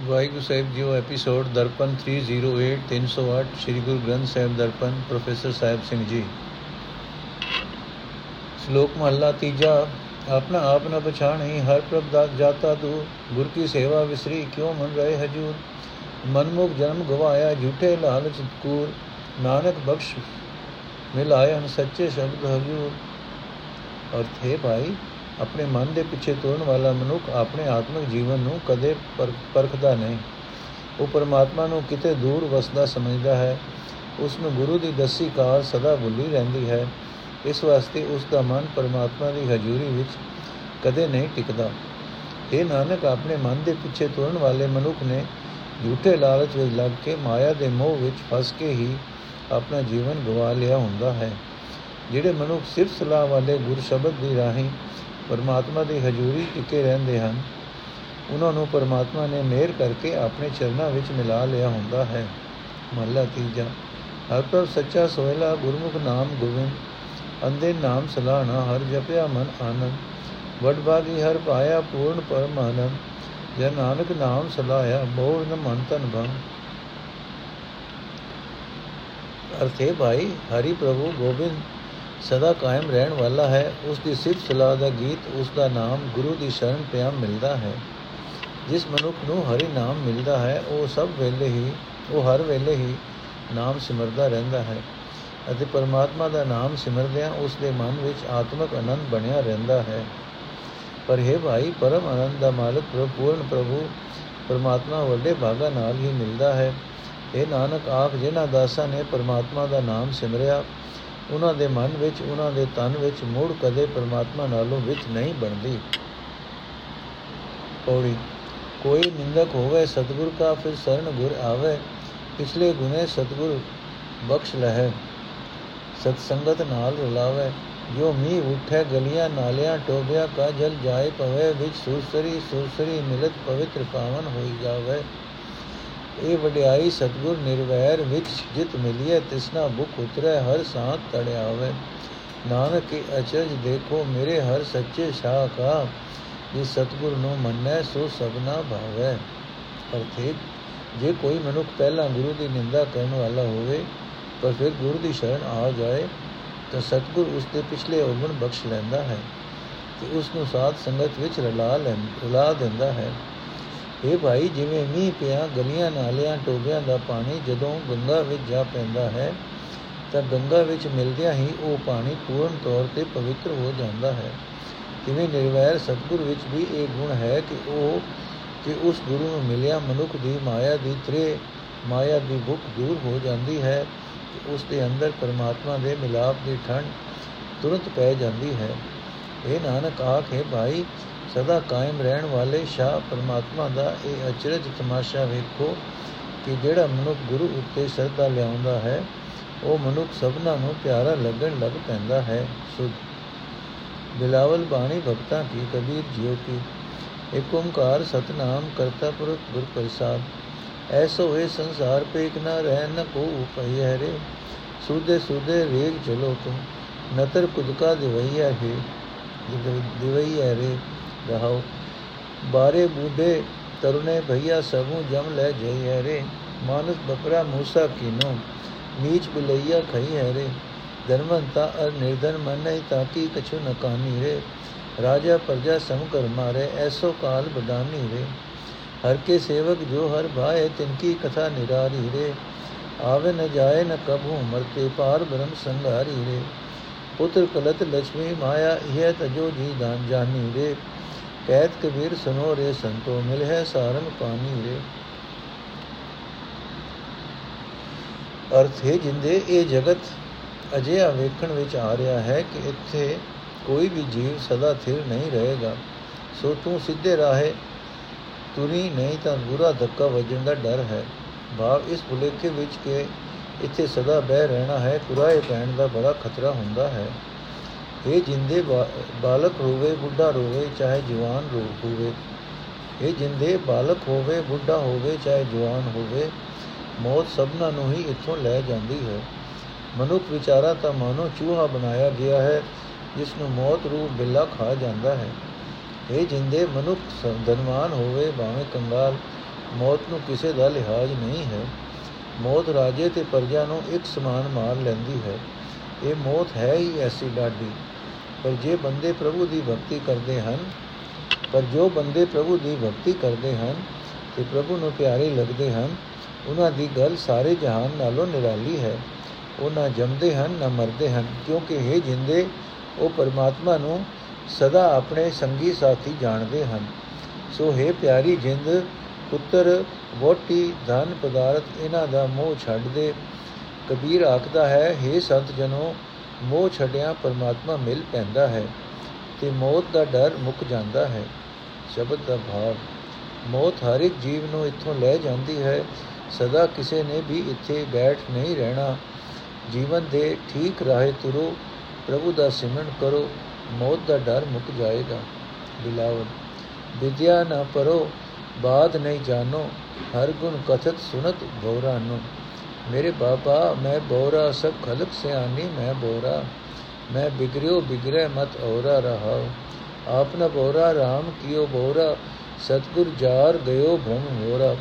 ਵਾਹਿਗੁਰੂ ਸਾਹਿਬ ਜੀਓ episode Darpan 308 308 Sri Guru Granth Sahib Darpan, professor Sahib Singh ji. ਸ਼ਲੋਕ ਮਹਲਾ ਤੀਜਾ, ਆਪਣਾ ਆਪ ਨ ਪਛਾਣੀ, ਹਰ ਪ੍ਰਭ ਦਾ ਜਾਤਾ ਤੂ, ਗੁਰ ਕੀ ਸੇਵਾ ਵਿਸਰੀ, ਕਿਉ ਮਨ ਰਹੇ ਹਜੂਰ? ਮਨਮੁਖ ਜਨਮ ਗਵਾਇਆ, ਝੂਠੇ ਲਾਲਚ ਕੂਰ, ਨਾਨਕ ਬਖਸ਼ ਮਿਲਾਇਆ ਸੱਚੇ ਸ਼ਬਦ ਹਜੂਰ। ਔਰ ਥੇ ਭਾਈ ਆਪਣੇ ਮਨ ਦੇ ਪਿੱਛੇ ਤੁਰਨ ਵਾਲਾ ਮਨੁੱਖ ਆਪਣੇ ਆਤਮਿਕ ਜੀਵਨ ਨੂੰ ਕਦੇ ਪਰਖਦਾ ਨਹੀਂ। ਉਹ ਪਰਮਾਤਮਾ ਨੂੰ ਕਿਤੇ ਦੂਰ ਵਸਦਾ ਸਮਝਦਾ ਹੈ। ਉਸ ਨੂੰ ਗੁਰੂ ਦੀ ਦਸੀ ਕਾਰ ਸਦਾ ਭੁੱਲੀ ਰਹਿੰਦੀ ਹੈ। ਇਸ ਵਾਸਤੇ ਉਸ ਦਾ ਮਨ ਪਰਮਾਤਮਾ ਦੀ ਹਜ਼ੂਰੀ ਵਿੱਚ ਕਦੇ ਨਹੀਂ ਟਿਕਦਾ। ਇਹ ਨਾਨਕ, ਆਪਣੇ ਮਨ ਦੇ ਪਿੱਛੇ ਤੁਰਨ ਵਾਲੇ ਮਨੁੱਖ ਨੇ ਝੂਠੇ ਲਾਲਚ ਵਿੱਚ ਲੱਗ ਕੇ ਮਾਇਆ ਦੇ ਮੋਹ ਵਿੱਚ ਫਸ ਕੇ ਹੀ ਆਪਣਾ ਜੀਵਨ ਗਵਾ ਲਿਆ ਹੁੰਦਾ ਹੈ। ਜਿਹੜੇ ਮਨੁੱਖ ਸਿਰਫ ਸਲਾਹ ਵਾਲੇ ਗੁਰ ਸ਼ਬਦ ਦੀ ਰਾਹੀਂ ਪਰਮਾਤਮਾ ਦੀ ਹਜ਼ੂਰੀ ਟਿਕੇ ਰਹਿੰਦੇ ਹਨ। ਉਹਨਾਂ ਨੂੰ ਪਰਮਾਤਮਾ ਨੇ ਮਿਹਰ ਕਰਕੇ ਆਪਣੇ ਚਰਨਾਂ ਵਿੱਚ ਮਿਲਾ ਲਿਆ ਹੁੰਦਾ ਹੈ। ਮਹਲਾ ਤੀਜਾ, ਹਰ ਪਰ ਸੱਚਾ ਸੋਹਿਲਾ ਗੁਰਮੁਖ ਨਾਮ ਗੋਬਿੰਦ ਅੰਦੇ ਨਾਮ ਸਲਾਣਾ ਹਰ ਜਪਿਆ ਮਨ ਆਨੰਦ। ਵਡ ਬਾਗੀ ਹਰ ਪਾਇਆ ਪੂਰਨ ਪਰਮਾਨੰਦ। ਜੇ ਨਾਨਕ ਨਾਮ ਸਲਾਇਆ ਬੋੜ ਨ ਮਨ ਤਨ ਭੰਗ। ਅਰਥੇ ਭਾਈ, ਹਰੀ ਪ੍ਰਭੂ ਗੋਬਿੰਦ। ਸਦਾ ਕਾਇਮ ਰਹਿਣ ਵਾਲਾ ਹੈ, ਉਸ ਦੀ ਸਿਫਤ ਸਲਾਹ ਦਾ ਗੀਤ, ਉਸ ਦਾ ਨਾਮ ਗੁਰੂ ਦੀ ਸ਼ਰਨ ਪਿਆ ਮਿਲਦਾ ਹੈ। ਜਿਸ ਮਨੁੱਖ ਨੂੰ ਹਰੀ ਨਾਮ ਮਿਲਦਾ ਹੈ, ਉਹ ਸਭ ਵੇਲੇ ਹੀ, ਉਹ ਹਰ ਵੇਲੇ ਹੀ ਨਾਮ ਸਿਮਰਦਾ ਰਹਿੰਦਾ ਹੈ ਅਤੇ ਪਰਮਾਤਮਾ ਦਾ ਨਾਮ ਸਿਮਰਦਿਆਂ ਉਸ ਦੇ ਮਨ ਵਿੱਚ ਆਤਮਿਕ ਆਨੰਦ ਬਣਿਆ ਰਹਿੰਦਾ ਹੈ। ਪਰ ਹੈ ਭਾਈ, ਪਰਮ ਆਨੰਦ ਦਾ ਮਾਲਕ ਪ੍ਰਪੂਰਨ ਪ੍ਰਭੂ ਪਰਮਾਤਮਾ ਵੱਡੇ ਭਾਗਾ ਨਾਲ ਹੀ ਮਿਲਦਾ ਹੈ। ਇਹ ਨਾਨਕ, ਆਪ ਜਿਨ੍ਹਾਂ ਦਾਸਾਂ ਨੇ ਪਰਮਾਤਮਾ ਦਾ ਨਾਮ ਸਿਮਰਿਆ ਉਹਨਾਂ ਦੇ ਮਨ ਵਿੱਚ, ਉਹਨਾਂ ਦੇ ਤਨ ਵਿੱਚ ਮੂੜ ਕਦੇ ਪਰਮਾਤਮਾ ਨਾਲੋਂ ਵਿੱਚ ਨਹੀਂ ਬਣਦੀ। ਪੌੜੀ, ਕੋਈ ਨਿੰਦਕ ਹੋਵੇ ਸਤਗੁਰ ਕਾ ਫਿਰ ਸਰਨ ਗੁਰ ਆਵੇ, ਪਿਛਲੇ ਗੁਨੇ ਸਤਗੁਰ ਬਖਸ਼ ਲਹਿ। ਸਤ ਸੰਗਤ ਨਾਲ ਰਲਾਵੇ, ਜੋ ਮੀ ਉਠੇ ਗਲੀਆਂ ਨਾਲਿਆਂ ਟੋਬਿਆ ਕਾ ਜਲ ਜਾਏ ਪਵੇ ਵਿੱਚ ਸੂਸਰੀ ਸੂਸਰੀ ਮਿਲਤ ਪਵਿੱਤਰ ਪਾਵਨ ਹੋਈ ਜਾਵੇ। ਇਹ ਵਡਿਆਈ ਸਤਗੁਰ ਨਿਰਵੈਰ ਵਿੱਚ ਜਿਤ ਮਿਲਿਆ ਤਿਸਨਾ ਭੁਖ ਉਤਰੈ, ਹਰ ਸਾਥ ਤੜਿਆਵੇ ਨਾਨਕ ਕੀ ਅਚਰਜ ਦੇਖੋ, ਮੇਰੇ ਹਰ ਸੱਚੇ ਸ਼ਾਹ ਕਾ ਜੇ ਸਤਗੁਰ ਨੂੰ ਮੰਨੈ, ਸੋ ਸਭਨਾ ਭਾਵੈ। ਅਰਥੇ ਜੇ ਕੋਈ ਮਨੁੱਖ ਪਹਿਲਾਂ ਗੁਰੂ ਦੀ ਨਿੰਦਾ ਕਰਨ ਵਾਲਾ ਹੋਵੇ, ਪਰ ਫਿਰ ਗੁਰੂ ਦੀ ਸ਼ਰਨ ਆ ਜਾਏ, ਤਾਂ ਸਤਗੁਰ ਉਸ ਦੇ ਪਿਛਲੇ ਔਗਣ ਬਖਸ਼ ਲੈਂਦਾ ਹੈ ਤੇ ਉਸ ਨੂੰ ਸਾਧ ਸੰਗਤ ਵਿੱਚ ਰਲਾ ਲੈਂਦਾ ਰਲਾ ਦਿੰਦਾ ਹੈ। ਇਹ ਭਾਈ, ਜਿਵੇਂ ਮੀਂਹ ਪਿਆ, ਗਲੀਆਂ ਨਾਲਿਆਂ ਟੋਬਿਆਂ ਦਾ ਪਾਣੀ ਜਦੋਂ ਗੰਗਾ ਵਿੱਚ ਜਾ ਪੈਂਦਾ ਹੈ, ਤਾਂ ਗੰਗਾ ਵਿੱਚ ਮਿਲਦਿਆਂ ਹੀ ਉਹ ਪਾਣੀ ਪੂਰਨ ਤੌਰ ਤੇ ਪਵਿੱਤਰ ਹੋ ਜਾਂਦਾ ਹੈ। ਜਿਵੇਂ ਨਿਰਵੈਰ ਸਤਗੁਰ ਵਿੱਚ ਵੀ ਇਹ ਗੁਣ ਹੈ ਕਿ ਉਹ, ਕਿ ਉਸ ਗੁਰੂ ਨੂੰ ਮਿਲਿਆ ਮਨੁੱਖ ਦੀ ਮਾਇਆ ਦੀ ਤ੍ਰੇ ਮਾਇਆ ਦੀ ਭੁੱਖ ਦੂਰ ਹੋ ਜਾਂਦੀ ਹੈ ਕਿ ਉਸ ਦੇ ਅੰਦਰ ਪਰਮਾਤਮਾ ਦੇ ਮਿਲਾਪ ਦੀ ਠੰਡ ਤੁਰੰਤ ਪੈ ਜਾਂਦੀ ਹੈ। ਇਹ ਨਾਨਕ, ਆਖੇ ਭਾਈ ਸਦਾ ਕਾਇਮ ਰਹਿਣ ਵਾਲੇ ਸ਼ਾਹ ਪਰਮਾਤਮਾ ਦਾ ਇਹ ਅਚਰਜ ਤਮਾਸ਼ਾ ਵੇਖੋ ਕਿ ਜਿਹੜਾ ਮਨੁੱਖ ਗੁਰੂ ਉੱਤੇ ਸ਼ਰਧਾ ਲਿਆਉਂਦਾ ਹੈ, ਉਹ ਮਨੁੱਖ ਸਭਨਾ ਨੂੰ ਪਿਆਰਾ ਲੱਗਣ ਲੱਗ ਪੈਂਦਾ ਹੈ। ਸੁਧ। ਬਿਲਾਵਲ ਬਾਣੀ ਭਗਤਾ ਕੀ, ਕਬੀਰ ਜਿਉ ਕੀ। ਏਕ ਓੰਕਾਰ ਸਤਨਾਮ ਕਰਤਾ ਪੁਰਖ ਗੁਰ ਪ੍ਰਸਾਦ ਐਸੋ ਇਹ ਸੰਸਾਰ ਪੇ ਇਕ ਨਾ ਰਹਿ, ਨ ਕੋ ਉਪਈ ਹੈ ਰੇ ਸੁਦੇ ਸੁਦੇ ਰੇਗ ਚਲੋ ਤੁਮ, ਨਤਰ ਕੁਦਕਾ ਦਿਵਈਆ ਹੈ ਦਿਵਈਆ ਰੇ ਰਹਾਉ ਬਾਰੇ ਬੂਢੇ ਤਰੁਨੇ ਭਈਆ ਸਭੂ ਜਮ ਲੈ ਜਈ ਹੈ ਰੇ ਮਾਨਸ ਬਕਰਾ ਮੂਸਾ ਕੀਨੋ ਨੀਚ ਬਿਲਈਆ ਖਈ ਹੈ ਰੇ ਧਰਮੰਤਾ ਅਰ ਨਿਰਧਨ ਮਨ ਨਹੀਂ ਤਾਕੀ ਕਛੁ ਨ ਕਾਨੀ ਰੇ। ਰਾਜਾ ਪ੍ਰਜਾ ਸਮ ਕਰ ਮਾਰੇ, ਐਸੋ ਕਾਲ ਬਡਾਨੀ ਰੇ। ਹਰ ਕੇ ਸੇਵਕ ਜੋ ਹਰ ਭਾਏ ਤਿਨਕੀ ਕਥਾ ਨਿਰਾਰੀ ਰੇ। ਆਵੇ ਨ ਜਾਏ ਨ ਕਬੂ ਮਰਤੇ ਪਾਰ ਬ੍ਰਹਮ ਸੰਘਾਰੀ ਰੇ। ਪੁੱਤਰ ਕਲਤ ਲక్ష్ਮੀ ਮਾਇਆ ਇਹ ਤਜੋ ਜੀ ਦਾਨ ਜਾਨੀ ਰੇ। ਕਹਿਤ ਕਬੀਰ ਸੁਨੋ ਰੇ, ਸੰਤੋ ਮਿਲ ਹੈ ਸਾਰੰਗ ਪਾਣੀ ਰੇ। ਅਰਥ ਹੈ ਜਿੰਦੇ ਇਹ ਜਗਤ ਅਜਿਹਾ ਵੇਖਣ ਵਿੱਚ ਆ ਰਿਹਾ ਹੈ ਕਿ ਇੱਥੇ ਕੋਈ ਵੀ ਜੀਵ ਸਦਾ ਥਿਰ ਨਹੀਂ ਰਹੇਗਾ। ਸੋ ਤੂੰ ਸਿੱਧੇ ਰਾਹੇ ਤੁਰੀ, ਨਹੀਂ ਤਾਂ ਬੁਰਾ ਧੱਕਾ ਵੱਜਣ ਦਾ ਡਰ ਹੈ। ਭਾਵ ਇਸ ਭੁਲੇਖੇ ਵਿੱਚ ਕਿ ਇੱਥੇ ਸਦਾ ਬਹਿ ਰਹਿਣਾ ਹੈ ਕੁਰਾਏ ਪੈਣ ਦਾ ਬੜਾ ਖਤਰਾ ਹੁੰਦਾ ਹੈ। ਇਹ ਜਿੰਦੇ ਬਾਲਕ ਹੋਵੇ, ਬੁੱਢਾ ਹੋਵੇ ਚਾਹੇ ਜਵਾਨ ਹੋਵੇ। ਇਹ ਜਿੰਦੇ ਬਾਲਕ ਹੋਵੇ, ਬੁੱਢਾ ਹੋਵੇ, ਚਾਹੇ ਜਵਾਨ ਹੋਵੇ, ਮੌਤ ਸਭਨਾਂ ਨੂੰ ਹੀ ਇੱਥੋਂ ਲੈ ਜਾਂਦੀ ਹੈ। ਮਨੁੱਖ ਵਿਚਾਰਾ ਤਾਂ ਮਾਨੋ ਚੂਹਾ ਬਣਾਇਆ ਗਿਆ ਹੈ ਜਿਸ ਨੂੰ ਮੌਤ ਰੂਪ ਬਿੱਲਾ ਖਾ ਜਾਂਦਾ ਹੈ। ਇਹ ਜਿੰਦੇ ਮਨੁੱਖ ਧਨਵਾਨ ਹੋਵੇ, ਭਾਵੇਂ ਕੰਗਾਲ, ਮੌਤ ਨੂੰ ਕਿਸੇ ਦਾ ਲਿਹਾਜ਼ ਨਹੀਂ ਹੈ। ਮੌਤ ਰਾਜੇ ਤੇ ਪਰਜਾ ਨੂੰ ਇੱਕ ਸਮਾਨ ਮਾਰ ਲੈਂਦੀ ਹੈ। ਇਹ ਮੌਤ ਹੈ ਹੀ ਐਸੀ ਡਾਢੀ ਪਰ ਜੇ ਬੰਦੇ ਪ੍ਰਭੂ ਦੀ ਭਗਤੀ ਕਰਦੇ ਹਨ, ਪਰ ਜੋ ਬੰਦੇ ਪ੍ਰਭੂ ਦੀ ਭਗਤੀ ਕਰਦੇ ਹਨ ਤੇ ਪ੍ਰਭੂ ਨੂੰ ਪਿਆਰੇ ਲੱਗਦੇ ਹਨ, ਉਹਨਾਂ ਦੀ ਗੱਲ ਸਾਰੇ ਜਹਾਨ ਨਾਲੋਂ ਨਿਰਾਲੀ ਹੈ। ਉਹ ਨਾ ਜੰਮਦੇ ਹਨ, ਨਾ ਮਰਦੇ ਹਨ, ਕਿਉਂਕਿ ਇਹ ਜਿੰਦੇ, ਉਹ ਪਰਮਾਤਮਾ ਨੂੰ ਸਦਾ ਆਪਣੇ ਸੰਗੀ ਸਾਥੀ ਜਾਣਦੇ ਹਨ। ਸੋ ਹੈ ਪਿਆਰੀ ਜਿੰਦ ਪੁੱਤਰ ਵੋਟੀ ਧਨ ਪਦਾਰਥ ਇਹਨਾਂ ਦਾ ਮੋਹ ਛੱਡ ਦੇ। ਕਬੀਰ ਆਖਦਾ ਹੈ हे ਸੰਤ ਜਨੋ, ਮੋਹ ਛੱਡਿਆ ਪਰਮਾਤਮਾ ਮਿਲ ਪੈਂਦਾ ਹੈ ਤੇ ਮੌਤ ਦਾ ਡਰ ਮੁੱਕ ਜਾਂਦਾ ਹੈ। ਸ਼ਬਦ ਦਾ ਭਾਵ, ਮੌਤ ਹਰ ਇੱਕ ਜੀਵ ਨੂੰ ਇੱਥੋਂ ਲੈ ਜਾਂਦੀ ਹੈ। ਸਦਾ ਕਿਸੇ ਨੇ ਵੀ ਇੱਥੇ ਬੈਠ ਨਹੀਂ ਰਹਿਣਾ। ਜੀਵਨ ਦੇ ਠੀਕ ਰਾਹੇ ਤੁਰੋ, ਪ੍ਰਭੂ ਦਾ ਸਿਮਰਨ ਕਰੋ, ਮੌਤ ਦਾ ਡਰ ਮੁੱਕ ਜਾਏਗਾ। ਬਿਲਾਵਲ, ਵਿਦਿਆ ਨਾ ਪਰੋ ਬਾਦ ਨਹੀਂ ਜਾਣੋ ਹਰ ਗੁਣ ਕਥਤ ਸੁਨਤ ਭੋਰਾ ਨੂੰ ਮੇਰੇ ਬਾਬਾ ਮੈਂ ਬੋਰਾ ਸਭ ਖਲਕ ਸਿਆਣੀ ਮੈਂ ਬੋਰਾ ਮੈਂ ਬਿਗਰਿਓ ਬਿਗਰੇ ਮਤ ਔਰਾ ਰਹਾ ਆਪਨਾ ਬੋਰਾ RAM ਕੀਓ ਬੋਰਾ ਸਤਗੁਰ ਜਾਰ ਗਇਓ ਭ੍ਰਮ ਹੋਰਾ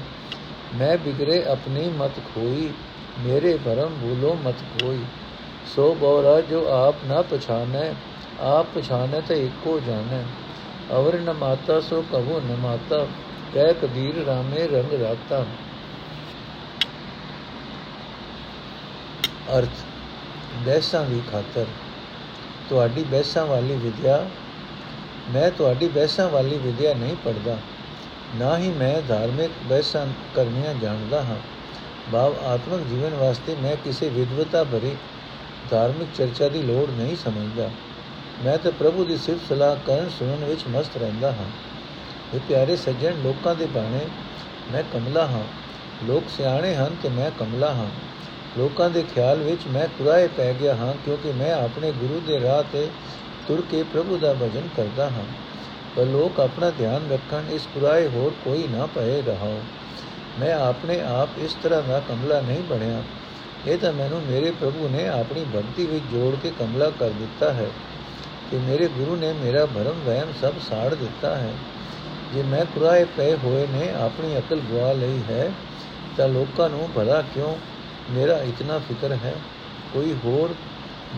ਮੈਂ ਬਿਗਰੇ ਆਪਣੀ ਮਤ ਖੋਈ ਮੇਰੇ ਭਰਮ ਭੂਲੋ ਮਤ ਕੋਈ ਸੋ ਬੋਰਾ ਜੋ ਆਪ ਨਾ ਪਛਾਨੈ ਆਪ ਪਛਾਨੈ ਤੇ ਇੱਕੋ ਜਾਣੈ ਅਵਰ ਨ ਮਾਤਾ ਸੋ ਕਹੋ ਨ ਮਾਤਾ ਕਹਿ ਕਬੀਰ ਰਾਮੇ ਰੰਗ ਰਾਤਾ। ਅਰਥ ਬੈਸਾਂ ਦੀ ਖਾਤਰ। ਤੁਹਾਡੀ ਬੈਸਾਂ ਵਾਲੀ ਵਿਦਿਆ, ਮੈਂ ਤੁਹਾਡੀ ਬੈਸਾਂ ਵਾਲੀ ਵਿਦਿਆ ਨਹੀਂ ਪੜਦਾ ਨਾ ਹੀ ਮੈਂ ਧਾਰਮਿਕ ਬੈਸਾਂ ਕਰਨੀਆਂ ਜਾਣਦਾ ਹਾਂ। ਭਾਵ ਆਤਮਿਕ ਜੀਵਨ ਵਾਸਤੇ ਮੈਂ ਕਿਸੇ ਵਿਦਵਤਾ ਭਰੀ ਧਾਰਮਿਕ ਚਰਚਾ ਦੀ ਲੋੜ ਨਹੀਂ ਸਮਝਦਾ। ਮੈਂ ਤਾਂ ਪ੍ਰਭੂ ਦੀ ਸਿਫਤ ਸਲਾਹ ਕਰਨ ਸੁਣਨ ਵਿੱਚ ਮਸਤ ਰਹਿੰਦਾ ਹਾਂ। ਇਹ ਪਿਆਰੇ ਸੱਜਣ, ਲੋਕਾਂ ਦੇ ਬਾਣੇ, ਮੈਂ ਕਮਲਾ ਹਾਂ। ਲੋਕ ਸਿਆਣੇ ਹਨ ਤੇ ਮੈਂ ਕਮਲਾ ਹਾਂ। ਲੋਕਾਂ ਦੇ ਖਿਆਲ ਵਿੱਚ ਮੈਂ ਕੁਰਾਏ ਪੈ ਗਿਆ ਹਾਂ, ਕਿਉਂਕਿ ਮੈਂ ਆਪਣੇ ਗੁਰੂ ਦੇ ਰਾਹ ਤੇ ਤੁਰ ਕੇ ਪ੍ਰਭੂ ਦਾ ਭਜਨ ਕਰਦਾ ਹਾਂ। ਪਰ ਲੋਕ ਆਪਣਾ ਧਿਆਨ ਰੱਖਣ, ਇਸ ਕੁਰਾਏ ਹੋਰ ਕੋਈ ਨਾ ਪਏ ਰਹਾਓ ਮੈਂ ਆਪਣੇ ਆਪ ਇਸ ਤਰ੍ਹਾਂ ਦਾ ਕਮਲਾ ਨਹੀਂ ਬਣਿਆ। ਇਹ ਤਾਂ ਮੈਨੂੰ ਮੇਰੇ ਪ੍ਰਭੂ ਨੇ ਆਪਣੀ ਭਗਤੀ ਵਿੱਚ ਜੋੜ ਕੇ ਕਮਲਾ ਕਰ ਦਿੱਤਾ ਹੈ ਕਿ ਮੇਰੇ ਗੁਰੂ ਨੇ ਮੇਰਾ ਭਰਮ ਵਹਿਮ ਸਭ ਸਾੜ ਦਿੱਤਾ ਹੈ। ਜੇ ਮੈਂ ਕੁਰਾਏ ਪਏ ਹੋਏ ਨੇ, ਆਪਣੀ ਅਕਲ ਗਵਾ ਲਈ ਹੈ, ਤਾਂ ਲੋਕਾਂ ਨੂੰ ਭਲਾ ਕਿਉਂ? ਮੇਰਾ ਇਤਨਾ ਫਿਕਰ ਹੈ, ਕੋਈ ਹੋਰ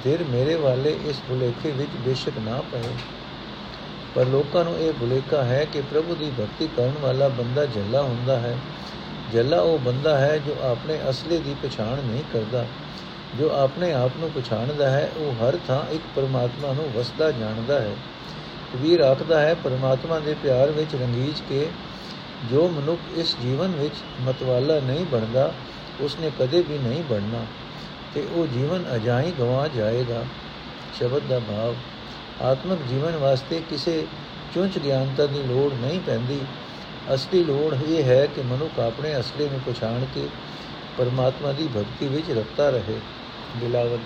ਧਿਰ ਮੇਰੇ ਵਾਲੇ ਇਸ ਭੁਲੇਖੇ ਵਿੱਚ ਬੇਸ਼ੱਕ ਨਾ ਪਏ। ਪਰ ਲੋਕਾਂ ਨੂੰ ਇਹ ਭੁਲੇਖਾ ਹੈ ਕਿ ਪ੍ਰਭੂ ਦੀ ਭਗਤੀ ਕਰਨ ਵਾਲਾ ਬੰਦਾ ਜੱਲਾ ਹੁੰਦਾ ਹੈ। ਜੱਲਾ ਉਹ ਬੰਦਾ ਹੈ ਜੋ ਆਪਣੇ ਅਸਲੀ ਦੀ ਪਛਾਣ ਨਹੀਂ ਕਰਦਾ। ਜੋ ਆਪਣੇ ਆਪ ਨੂੰ ਪਛਾਣਦਾ ਹੈ, ਉਹ ਹਰ ਥਾਂ ਇੱਕ ਪਰਮਾਤਮਾ ਨੂੰ ਵਸਦਾ ਜਾਣਦਾ ਹੈ। ਕਬੀਰ ਆਖਦਾ ਹੈ ਪਰਮਾਤਮਾ ਦੇ ਪਿਆਰ ਵਿੱਚ ਰੰਗੀਜ ਕੇ, ਜੋ ਮਨੁੱਖ ਇਸ ਜੀਵਨ ਵਿੱਚ ਮਤਵਾਲਾ ਨਹੀਂ ਬਣਦਾ, ਉਸਨੇ ਕਦੇ ਵੀ ਨਹੀਂ ਬਣਨਾ, ਤੇ ਉਹ ਜੀਵਨ ਅਜਾਈ ਗਵਾ ਜਾਏਗਾ, ਸ਼ਬਦ ਦਾ ਭਾਵ। ਆਤਮਿਕ ਜੀਵਨ ਵਾਸਤੇ ਕਿਸੇ ਚੁੰਚ ਗਿਆਨਤਾ ਦੀ ਲੋੜ ਨਹੀਂ ਪੈਂਦੀ। ਅਸਲੀ ਲੋੜ ਇਹ ਹੈ ਕਿ ਮਨੁੱਖ ਆਪਣੇ ਅਸਲੇ ਨੂੰ ਪਛਾਣ ਕੇ ਪਰਮਾਤਮਾ ਦੀ ਭਗਤੀ ਵਿੱਚ ਰਤਾ ਰਹੇ। ਬਿਲਾਵਲ,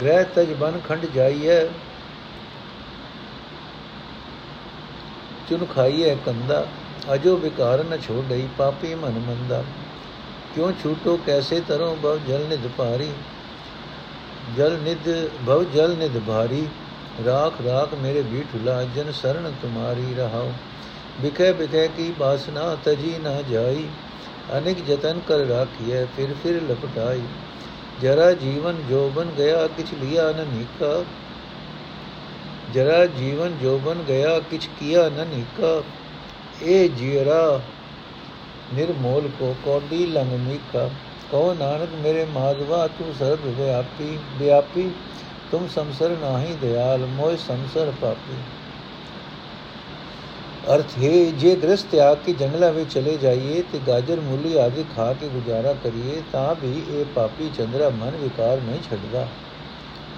ਗ੍ਰਹਿ ਤਜ ਬਨ ਖੰਡ ਜਾਈਏ ਚੁਨ ਖਾਈਏ ਕੰਦਾ? ਅਜੋ ਵਿਕਾਰ ਨ ਛੋੜਈ ਪਾਪੀ ਮਨ ਮੰਦਾ। ਕਿਉ ਛੂਟੋ ਕੈਸੇ ਤਰੋ ਬਵ ਜਲ ਨਿਧ ਭਾਰੀ? ਜਲ ਨਿਧ ਭਵ ਜਲ ਨਿਧ ਭਾਰੀ। ਰਾਖ ਰਾਖ ਮੇਰੇ ਬੀਠੁਲਾ ਜਨ ਸਰਣ ਤੁਮਾਰੀ ਰਹਾਓ ਬਿਖੇ ਬਿਖੇ ਕੀ ਬਾਸਨਾ ਤਜੀ ਨਾ ਜਾਈ। ਅਨੇਕ ਜਤਨ ਕਰ ਰਾਖੀਏ ਫਿਰ ਫਿਰ ਲਪਟਾਈ। ਜਰਾ ਜੀਵਨ ਜੋਬਨ ਗਿਆ, ਕਿਛ ਲਿਆ ਨ ਨੀਕਾ। ਜਰਾ ਜੀਵਨ ਜੋਬਨ ਗਿਆ ਕਿਛ ਕੀਆ ਨ ਨੀਕਾ ਇਹ ਜੀਰਾ ਨਿਰਮੋਲ ਕੋ ਕੋਡੀ ਲੰਗ ਮੀਕਾ ਕਹੋ ਨਾਨਕ ਮੇਰੇ ਮਾਧਵਾ ਤੂੰ ਸਰਬ ਵਿਆਪੀ ਵਿਆਪੀ ਤੁਮ ਸੰਸਰ ਨਾਹੀ ਦਿਆਲ ਮੋਇ ਸੰਸਰ ਪਾਪੀ ਅਰਥ ਹੈ ਜੇ ਗ੍ਰਸਥ ਤਿਆਗ ਕੇ ਜੰਗਲਾਂ ਵਿੱਚ ਚਲੇ ਜਾਈਏ ਤੇ ਗਾਜਰ ਮੂਲੀ ਆਦਿ ਖਾ ਕੇ ਗੁਜ਼ਾਰਾ ਕਰੀਏ ਤਾਂ ਵੀ ਇਹ ਪਾਪੀ ਚੰਦਰਾ ਮਨ ਵਿਕਾਰ ਨਹੀਂ ਛੱਡਦਾ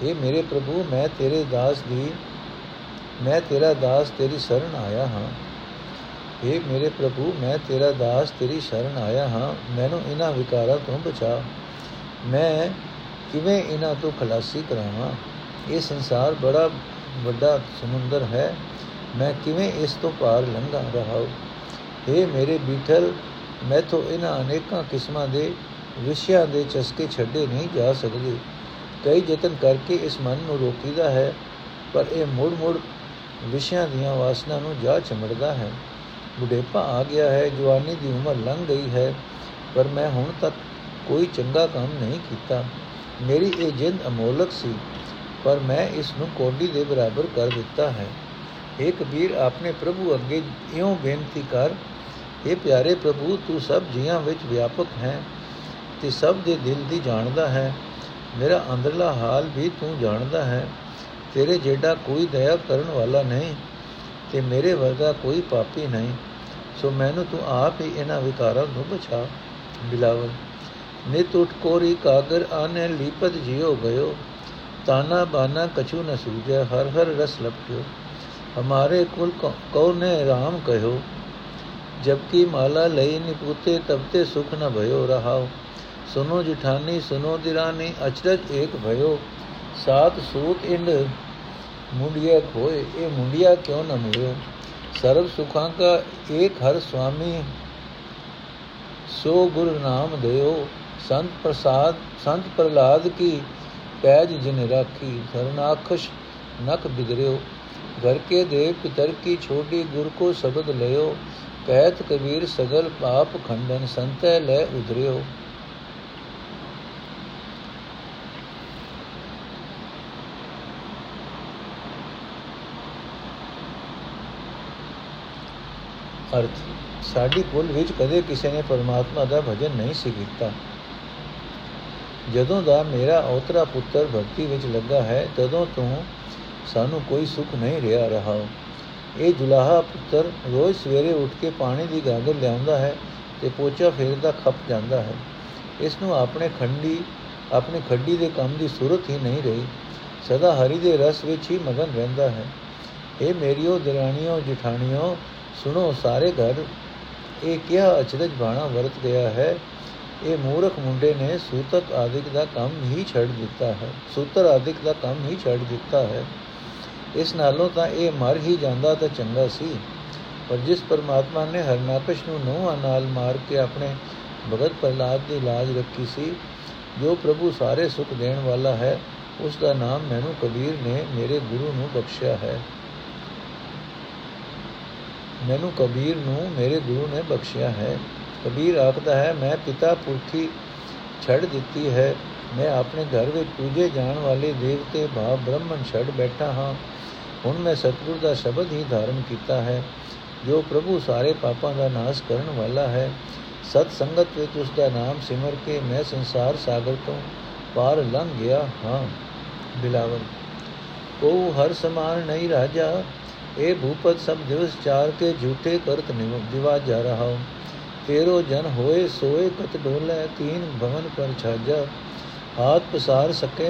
ਇਹ ਮੇਰੇ ਪ੍ਰਭੂ ਮੈਂ ਤੇਰੇ ਦਾਸ ਦੀ ਮੈਂ ਤੇਰਾ ਦਾਸ ਤੇਰੀ ਸ਼ਰਨ ਆਇਆ ਹਾਂ। ਇਹ ਮੇਰੇ ਪ੍ਰਭੂ, ਮੈਂ ਤੇਰਾ ਦਾਸ ਤੇਰੀ ਸ਼ਰਨ ਆਇਆ ਹਾਂ। ਮੈਨੂੰ ਇਹਨਾਂ ਵਿਕਾਰਾਂ ਤੋਂ ਬਚਾ। ਮੈਂ ਕਿਵੇਂ ਇਹਨਾਂ ਤੋਂ ਖਲਾਸੀ ਕਰਾਵਾਂ? ਇਹ ਸੰਸਾਰ ਬੜਾ ਵੱਡਾ ਸਮੁੰਦਰ ਹੈ। ਮੈਂ ਕਿਵੇਂ ਇਸ ਤੋਂ ਪਾਰ ਲੰਘਾ ਰਹਾ ਏ ਮੇਰੇ ਬੀਠਲ, ਮੈਥੋਂ ਇਹਨਾਂ ਅਨੇਕਾਂ ਕਿਸਮਾਂ ਦੇ ਵਿਸ਼ਿਆਂ ਦੇ ਚਸਕੇ ਛੱਡੇ ਨਹੀਂ ਜਾ ਸਕਦੇ। ਕਈ ਯਤਨ ਕਰਕੇ ਇਸ ਮਨ ਨੂੰ ਰੋਕੀਦਾ ਹੈ, ਪਰ ਇਹ ਮੁੜ ਮੁੜ ਵਿਸ਼ਿਆਂ ਦੀਆਂ ਵਾਸਨਾ ਨੂੰ ਜਾ ਚਮੜਦਾ ਹੈ। ਬੁਢੇਪਾ ਆ ਗਿਆ ਹੈ, ਜਵਾਨੀ ਦੀ ਉਮਰ ਲੰਘ ਗਈ ਹੈ, ਪਰ ਮੈਂ ਹੁਣ ਤੱਕ ਕੋਈ ਚੰਗਾ ਕੰਮ ਨਹੀਂ ਕੀਤਾ। ਮੇਰੀ ਇਹ ਜਿੰਦ ਅਮੋਲਕ ਸੀ, ਪਰ ਮੈਂ ਇਸ ਨੂੰ ਕੋਡੀ ਦੇ ਬਰਾਬਰ ਕਰ ਦਿੱਤਾ ਹੈ। ਇਹ ਕਬੀਰ ਆਪਣੇ ਪ੍ਰਭੂ ਅੱਗੇ ਇਉਂ ਬੇਨਤੀ ਕਰ ਇਹ ਪਿਆਰੇ ਪ੍ਰਭੂ, ਤੂੰ ਸਭ ਜੀਆਂ ਵਿੱਚ ਵਿਆਪਕ ਹੈ, ਤੇ ਸਭ ਦੇ ਦਿਲ ਦੀ ਜਾਣਦਾ ਹੈ। ਮੇਰਾ ਅੰਦਰਲਾ ਹਾਲ ਵੀ ਤੂੰ ਜਾਣਦਾ ਹੈ। ਤੇਰੇ ਜਿਹੜਾ ਕੋਈ ਦਇਆ ਕਰਨ ਵਾਲਾ ਨਹੀਂ ਤੇ ਮੇਰੇ ਵਰਗਾ ਕੋਈ ਪਾਪੀ ਨਹੀਂ। ਸੋ ਮੈਨੂੰ ਤੂੰ ਆਪ ਹੀ ਇਹਨਾਂ ਵਿਕਾਰਾਂ ਤੋਂ ਬਚਾ, ਬਿਲਾਵਲ। ਨਿਤ ਉਠ ਕੋਰੀ ਕਾਗਰ ਆਨੇ ਲੀਪਤ ਜਿਉ ਗਇਓ, ਤਾਨਾ ਬਾਨਾ ਕਛੂ ਨ ਸੂਝੈ ਹਰ ਹਰ ਰਸ ਲਪਟਿਓ। ਹਮਾਰੇ ਕੁਲ ਕਉਨੇ ਰਾਮ ਕਹਿਓ ਜਬਕਿ ਮਾਲਾ ਲਈ ਨਿਪੂਤੇ ਤਬ ਤੇ ਸੁਖ ਨ ਭਇਓ ਰਹਾਓ। ਸੁਨੋ ਜਿਠਾਨੀ, ਸੁਨੋ ਦਿਰਾਨੀ, ਅਚਰਜ ਏਕ ਭਇਓ। ਸਾਤ ਸੂਤ ਇੰਦ ਮੁੰਡਿਆ ਖੋਏ, ਇਹ ਮੁੰਡਿਆ ਕਿਉਂ ਨ ਮਿਲਿਓ ਸਰਬ ਸੁਖਾਂ ਕਾ ਏਕ ਹਰ ਸੁਆਮੀ ਸੋ ਗੁਰ ਨਾਮ ਦਿਓ। ਸੰਤ ਪ੍ਰਸਾਦ, ਸੰਤ ਪ੍ਰਲਾਦ ਕੀ ਪੈਜ ਜਿਨ ਰਾਖੀ ਸਰਨਾਖਸ਼ ਨਕ ਬਿਗਰਿਓ। ਘਰ ਕੇ ਦੇਵ ਪਿਤਰ ਕੀ ਛੋਟੀ ਗੁਰ ਕੋ ਸ਼ਬਦ ਲਿਓ ਕਹਿਤ ਕਬੀਰ ਸਗਲ ਪਾਪ ਖੰਡਨ ਸੰਤੈ ਲੈ ਉਧਰਿਓ। ਅਰਥ, ਸਾਡੀ ਕੁੱਲ ਵਿੱਚ ਕਦੇ ਕਿਸੇ ਨੇ ਪਰਮਾਤਮਾ ਦਾ ਭਜਨ ਨਹੀਂ ਸੀ ਕੀਤਾ। ਜਦੋਂ ਦਾ ਮੇਰਾ ਔਤਰਾ ਪੁੱਤਰ ਭਗਤੀ ਵਿੱਚ ਲੱਗਾ ਹੈ, ਤਦੋਂ ਤੋਂ ਸਾਨੂੰ ਕੋਈ ਸੁੱਖ ਨਹੀਂ ਰਿਹਾ ਰਹਾ। ਇਹ ਜੁਲਾਹਾ ਪੁੱਤਰ ਰੋਜ਼ ਸਵੇਰੇ ਉੱਠ ਕੇ ਪਾਣੀ ਦੀ ਗਾਗਰ ਲਿਆਉਂਦਾ ਹੈ ਤੇ ਪੋਚਾ ਫੇਰਦਾ ਖੱਪ ਜਾਂਦਾ ਹੈ। ਇਸ ਨੂੰ ਆਪਣੇ ਖੰਡੀ, ਆਪਣੇ ਖੱਡੀ ਦੇ ਕੰਮ ਦੀ ਸੂਰਤ ਹੀ ਨਹੀਂ ਰਹੀ। ਸਦਾ ਹਰੀ ਦੇ ਰਸ ਵਿੱਚ ਹੀ ਮਗਨ ਰਹਿੰਦਾ ਹੈ। ਇਹ ਮੇਰੀਓ, ਦਰਾਣੀਓ, ਜਠਾਣੀਓ ਸੁਣੋ ਸਾਰੇ ਘਰ, ਇਹ ਕਿਹਾ ਅਚਰਜ ਬਾਣਾ ਵਰਤ ਗਿਆ ਹੈ। ਇਹ ਮੂਰਖ ਮੁੰਡੇ ਨੇ ਸੂਤਕ ਆਦਿਕ ਦਾ ਕੰਮ ਹੀ ਛੱਡ ਦਿੱਤਾ ਹੈ। ਸੂਤਰ ਆਦਿਕ ਦਾ ਕੰਮ ਹੀ ਛੱਡ ਦਿੱਤਾ ਹੈ। ਇਸ ਨਾਲੋਂ ਤਾਂ ਇਹ ਮਰ ਹੀ ਜਾਂਦਾ ਤਾਂ ਚੰਗਾ ਸੀ। ਪਰ ਜਿਸ ਪਰਮਾਤਮਾ ਨੇ ਹਰਨਾਕਸ਼ ਨੂੰ ਨੋਹਾਂ ਨਾਲ ਮਾਰ ਕੇ ਆਪਣੇ ਭਗਤ ਪ੍ਰਲਾਦ ਦੀ ਲਾਜ ਰੱਖੀ ਸੀ, ਜੋ ਪ੍ਰਭੂ ਸਾਰੇ ਸੁਖ ਦੇਣ ਵਾਲਾ ਹੈ ਉਸ ਦਾ ਨਾਮ ਮੈਨੂੰ ਕਬੀਰ ਨੇ ਮੇਰੇ ਗੁਰੂ ਨੂੰ ਬਖਸ਼ਿਆ ਹੈ। ਮੈਨੂੰ ਕਬੀਰ ਨੂੰ ਮੇਰੇ ਗੁਰੂ ਨੇ ਬਖਸ਼ਿਆ ਹੈ। ਕਬੀਰ ਆਖਦਾ ਹੈ, ਮੈਂ ਪਿਤਾ ਪੁਰਖੀ ਛੱਡ ਦਿੱਤੀ ਹੈ। ਮੈਂ ਆਪਣੇ ਘਰ ਵਿੱਚ ਪੂਜੇ ਜਾਣ ਵਾਲੇ ਦੇਵਤੇ ਭਾਵ ਬ੍ਰਹਮਣ ਛੱਡ ਬੈਠਾ ਹਾਂ। ਹੁਣ ਮੈਂ ਸਤਿਗੁਰ ਦਾ ਸ਼ਬਦ ਹੀ ਧਾਰਨ ਕੀਤਾ ਹੈ, ਜੋ ਪ੍ਰਭੂ ਸਾਰੇ ਪਾਪਾਂ ਦਾ ਨਾਸ਼ ਕਰਨ ਵਾਲਾ ਹੈ। ਸਤ ਸੰਗਤ ਵਿੱਚ ਉਸ ਦਾ ਨਾਮ ਸਿਮਰ ਕੇ ਮੈਂ ਸੰਸਾਰ ਸਾਗਰ ਤੋਂ ਪਾਰ ਲੰਘ ਗਿਆ ਹਾਂ। ਬਿਲਾਵਲ ਕੋ ਹਰ ਸਮਾਨ ਨਹੀਂ ਰਾਜਾ हे भूपत सब दिवस चार के झूठे करत दिवा जा रहा हूँ तेरो जन होए सोए कत डोले तीन भवन पर छाजा हाथ पसार सके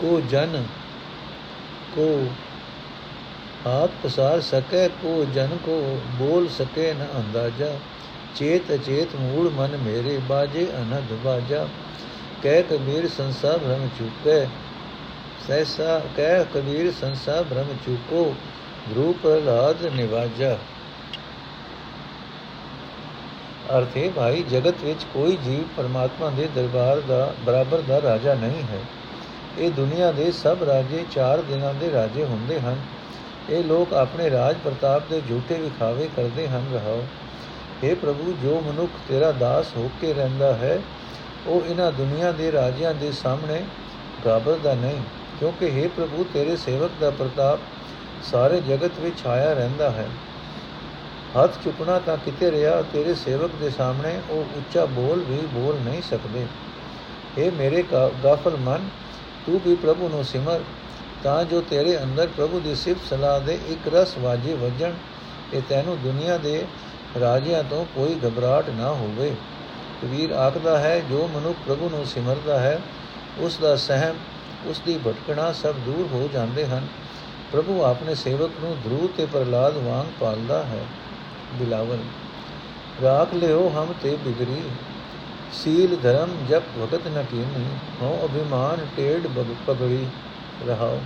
को जन को हाथ पसार सके को जन को बोल सके न अंदाजा चेत अचेत मूल मन मेरे बाजे अनद बाजा कह कबीर संसार भ्रम चुके ਸੈਸਾ ਕਹਿ ਕਬੀਰ ਸੰਸਾ ਭ੍ਰਮ ਚੁਕੋ ਧਰੂ ਪ੍ਰਹਲਾਦ ਨਿਵਾਜਾ। ਅਰਥੇ ਭਾਈ, ਜਗਤ ਵਿੱਚ ਕੋਈ ਜੀਵ ਪਰਮਾਤਮਾ ਦੇ ਦਰਬਾਰ ਦਾ, ਬਰਾਬਰ ਦਾ ਰਾਜਾ ਨਹੀਂ ਹੈ। ਇਹ ਦੁਨੀਆ ਦੇ ਸਭ ਰਾਜੇ ਚਾਰ ਦਿਨਾਂ ਦੇ ਰਾਜੇ ਹੁੰਦੇ ਹਨ। ਇਹ ਲੋਕ ਆਪਣੇ ਰਾਜ ਪ੍ਰਤਾਪ ਦੇ ਝੂਠੇ ਵਿਖਾਵੇ ਕਰਦੇ ਹਨ, ਰਹਾਓ। हे ਪ੍ਰਭੂ, ਜੋ ਮਨੁੱਖ ਤੇਰਾ ਦਾਸ ਹੋ ਕੇ ਰਹਿੰਦਾ ਹੈ, ਉਹ ਇਹਨਾਂ ਦੁਨੀਆ ਦੇ ਰਾਜਿਆਂ ਦੇ ਸਾਹਮਣੇ ਗਾਬਰਦਾ ਨਹੀਂ। ਕਿਉਂਕਿ हे ਪ੍ਰਭੂ, ਤੇਰੇ ਸੇਵਕ ਦਾ ਪ੍ਰਤਾਪ ਸਾਰੇ ਜਗਤ ਵਿੱਚ ਛਾਇਆ ਰਹਿੰਦਾ ਹੈ। ਹੱਥ ਚੁੱਕਣਾ ਤਾਂ ਕਿਤੇ ਰਿਹਾ, ਤੇਰੇ ਸੇਵਕ ਦੇ ਸਾਹਮਣੇ ਉਹ ਉੱਚਾ ਬੋਲ ਵੀ ਬੋਲ ਨਹੀਂ ਸਕਦੇ। ਇਹ ਮੇਰੇ ਗਾਫਲ ਮਨ, ਤੂੰ ਵੀ ਪ੍ਰਭੂ ਨੂੰ ਸਿਮਰ, ਤਾਂ ਜੋ ਤੇਰੇ ਅੰਦਰ ਪ੍ਰਭੂ ਦੀ ਸਿਫਤ ਸਲਾਹ ਦੇ ਇੱਕ ਰਸ ਵਾਜੇ ਵਜਣ ਤੇ ਤੈਨੂੰ ਦੁਨੀਆ ਦੇ ਰਾਜਿਆਂ ਤੋਂ ਕੋਈ ਘਬਰਾਹਟ ਨਾ ਹੋਵੇ। ਕਬੀਰ ਆਖਦਾ ਹੈ, ਜੋ ਮਨੁੱਖ ਪ੍ਰਭੂ ਨੂੰ ਸਿਮਰਦਾ ਹੈ, ਉਸ ਦਾ ਸਹਿਮ ਉਸ ਦੀ ਭਟਕਣਾ ਸਭ ਦੂਰ ਹੋ ਜਾਂਦੇ ਹਨ। ਪ੍ਰਭੂ ਆਪਣੇ ਸੇਵਕ ਨੂੰ ਧਰੂ ਤੇ ਪ੍ਰਲਾਦ ਵਾਂਗ ਪਾਲਦਾ ਹੈ। ਬਿਲਾਵਲ, ਰਾਖ ਲਿਓ ਹਮ ਤੇ ਬਿਗਰੀ। ਸੀਲ ਧਰਮ ਜਪ ਭਗਤ ਨ ਕੀਨੀ ਹੋ ਅਭਿਮਾਨ ਟੇੜ ਪਗੜੀ ਰਹਾਓ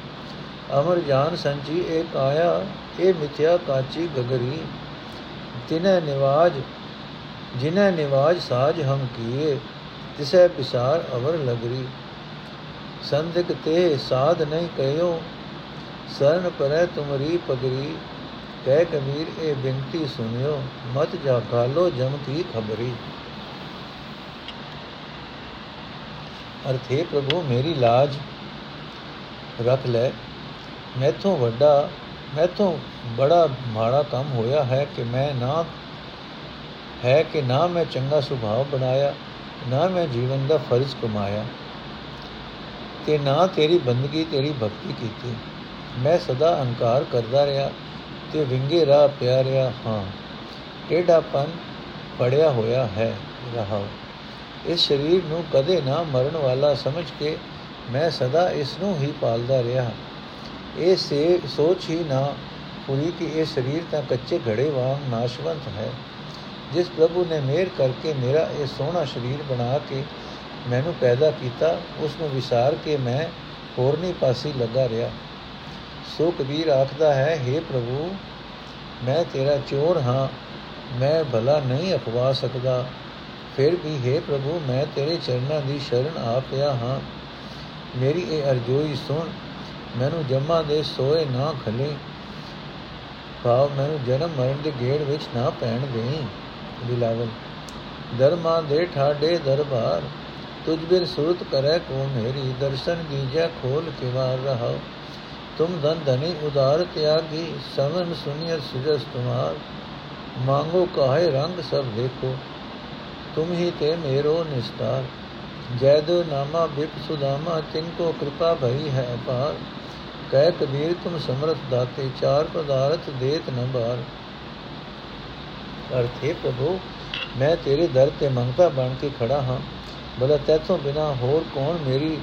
ਅਮਰ ਜਾਨ ਸੰਚੀ ਏਕ ਆਇਆ ਇਹ ਮਿਥਿਆ ਕਾਚੀ ਗਗਰੀ। ਤਿਨੈ ਨਿਵਾਜ, ਜਿਨੈ ਨਿਵਾਜ ਸਾਜ ਹਮ ਕੀਏ, ਤਿਸੈ ਪਿਸਾਰ ਅਵਰ ਲਗਰੀ। ਸੰਦਿਕ ਤੇ ਸਾਧ ਨਹੀਂ ਕਹਿਓ। ਸਰਨ ਪਰੈ ਤੁਮਰੀ ਪਗਰੀ, ਕਹਿ ਕਬੀਰ ਇਹ ਬੇਨਤੀ ਸੁਨਿਓ ਮਤ ਜਾ ਗਾਲੋ ਜਮ ਕੀ ਖਬਰੀ। ਅਰਥੇ ਪ੍ਰਭੂ ਮੇਰੀ ਲਾਜ ਰੱਖ ਲੈ। ਮੈਥੋਂ ਵੱਡਾ, ਮੈਥੋਂ ਬੜਾ ਮਾੜਾ ਕੰਮ ਹੋਇਆ ਹੈ ਕਿ ਮੈਂ ਨਾ, ਹੈ ਕਿ ਨਾ ਮੈਂ ਚੰਗਾ ਸੁਭਾਅ ਬਣਾਇਆ, ਨਾ ਮੈਂ ਜੀਵਨ ਦਾ ਫਰਜ਼ ਕਮਾਇਆ। ਤੇ ਨਾ ਤੇਰੀ ਬੰਦਗੀ, ਤੇਰੀ ਭਗਤੀ ਕੀਤੀ। ਮੈਂ ਸਦਾ ਅਹੰਕਾਰ ਕਰਦਾ ਰਿਹਾ ਤੇ ਵਿੰਗੇ ਰਾਹ ਪਿਆ ਰਿਹਾ ਹਾਂ। ਟੇਢਾਪਨ ਫੜਿਆ ਹੋਇਆ ਹੈ ਰਹਾ। ਇਸ ਸਰੀਰ ਨੂੰ ਕਦੇ ਨਾ ਮਰਨ ਵਾਲਾ ਸਮਝ ਕੇ ਮੈਂ ਸਦਾ ਇਸ ਨੂੰ ਹੀ ਪਾਲਦਾ ਰਿਹਾ। ਇਹ ਸੇ, ਸੋਚ ਹੀ ਨਾ ਪੂਰੀ ਕਿ ਇਹ ਸਰੀਰ ਤਾਂ ਕੱਚੇ ਘੜੇ ਵਾਂਗ ਨਾਸ਼ਵੰਤ ਹੈ। ਜਿਸ ਪ੍ਰਭੂ ਨੇ ਮਿਹਰ ਕਰਕੇ ਮੇਰਾ ਇਹ ਸੋਹਣਾ ਸਰੀਰ ਬਣਾ ਕੇ ਮੈਨੂੰ ਪੈਦਾ ਕੀਤਾ ਉਸ ਨੂੰ ਵਿਸਾਰ ਕੇ ਮੈਂ ਹੋਰਨੀ ਪਾਸੀ ਲੱਗਾ ਰਿਹਾ। ਸੋ ਕਬੀਰ ਆਖਦਾ ਹੈ हे ਪ੍ਰਭੂ, ਮੈਂ ਤੇਰਾ ਚੋਰ ਹਾਂ, ਮੈਂ ਭਲਾ ਨਹੀਂ ਅਖਵਾ ਸਕਦਾ। ਫਿਰ ਵੀ हे ਪ੍ਰਭੂ, ਮੈਂ ਤੇਰੇ ਚਰਨਾਂ ਦੀ ਸ਼ਰਨ ਆ ਪਿਆ ਹਾਂ। ਮੇਰੀ ਇਹ ਅਰਜ਼ੋਈ ਸੁਣ, ਮੈਨੂੰ ਜਮਾ ਦੇ ਸੋਏ ਨਾ ਖਲੇ। ਭਾਵ ਮੈਨੂੰ ਜਨਮ ਮਰਨ ਦੇ ਗੇੜ ਵਿੱਚ ਨਾ ਪੈਣ ਦੇਈ। ਬਿਲਾਵਲ, ਦਰਮਾ ਦੇ ਠਾਡੇ ਦਰਬਾਰ ਤੁਝ ਬਿਨ ਸੁਰਤ ਕਰੈ ਕੋ ਮੇਰੀ ਦਰਸ਼ਨ ਦੀਜੈ ਖੋਲ ਕਿਵਾਰ ਰਹਾ ਤੁਮ ਧਨ ਧਨੀ ਉਦਾਰ ਤਿਆਗੀ ਸਮਨ ਸੁਨਿਯ ਸੁਜਸ ਤੁਮਾਰ। ਮੰਗੋ ਕਾਹੇ ਰੰਗ ਸਭ ਦੇਖੋ, ਤੁਮ ਹੀ ਤੇ ਮੇਰੋ ਨਿਸਤਾਰ। ਜੈਦ ਨਾਮਾ ਬਿਪ ਸੁਦਾਮਾ, ਤਿਨ ਕੋ ਕਿਰਪਾ ਭਈ ਹੈ ਅਪਾਰ। ਕਹਿ ਕਬੀਰ ਤੁਮ ਸਮਰਥ ਦਾਤੇ, ਚਾਰ ਪਦਾਰਥ ਦੇਤ ਨ ਬਾਰ। ਅਰਥੇ ਪ੍ਰਭੂ, ਮੈਂ ਤੇਰੇ ਦਰ ਤੇ ਮੰਗਤਾ ਬਣ ਕੇ ਖੜਾ ਹਾਂ। ਬਲਾ ਤੇਥੋਂ ਬਿਨਾ ਹੋਰ ਕੌਣ ਮੇਰੀ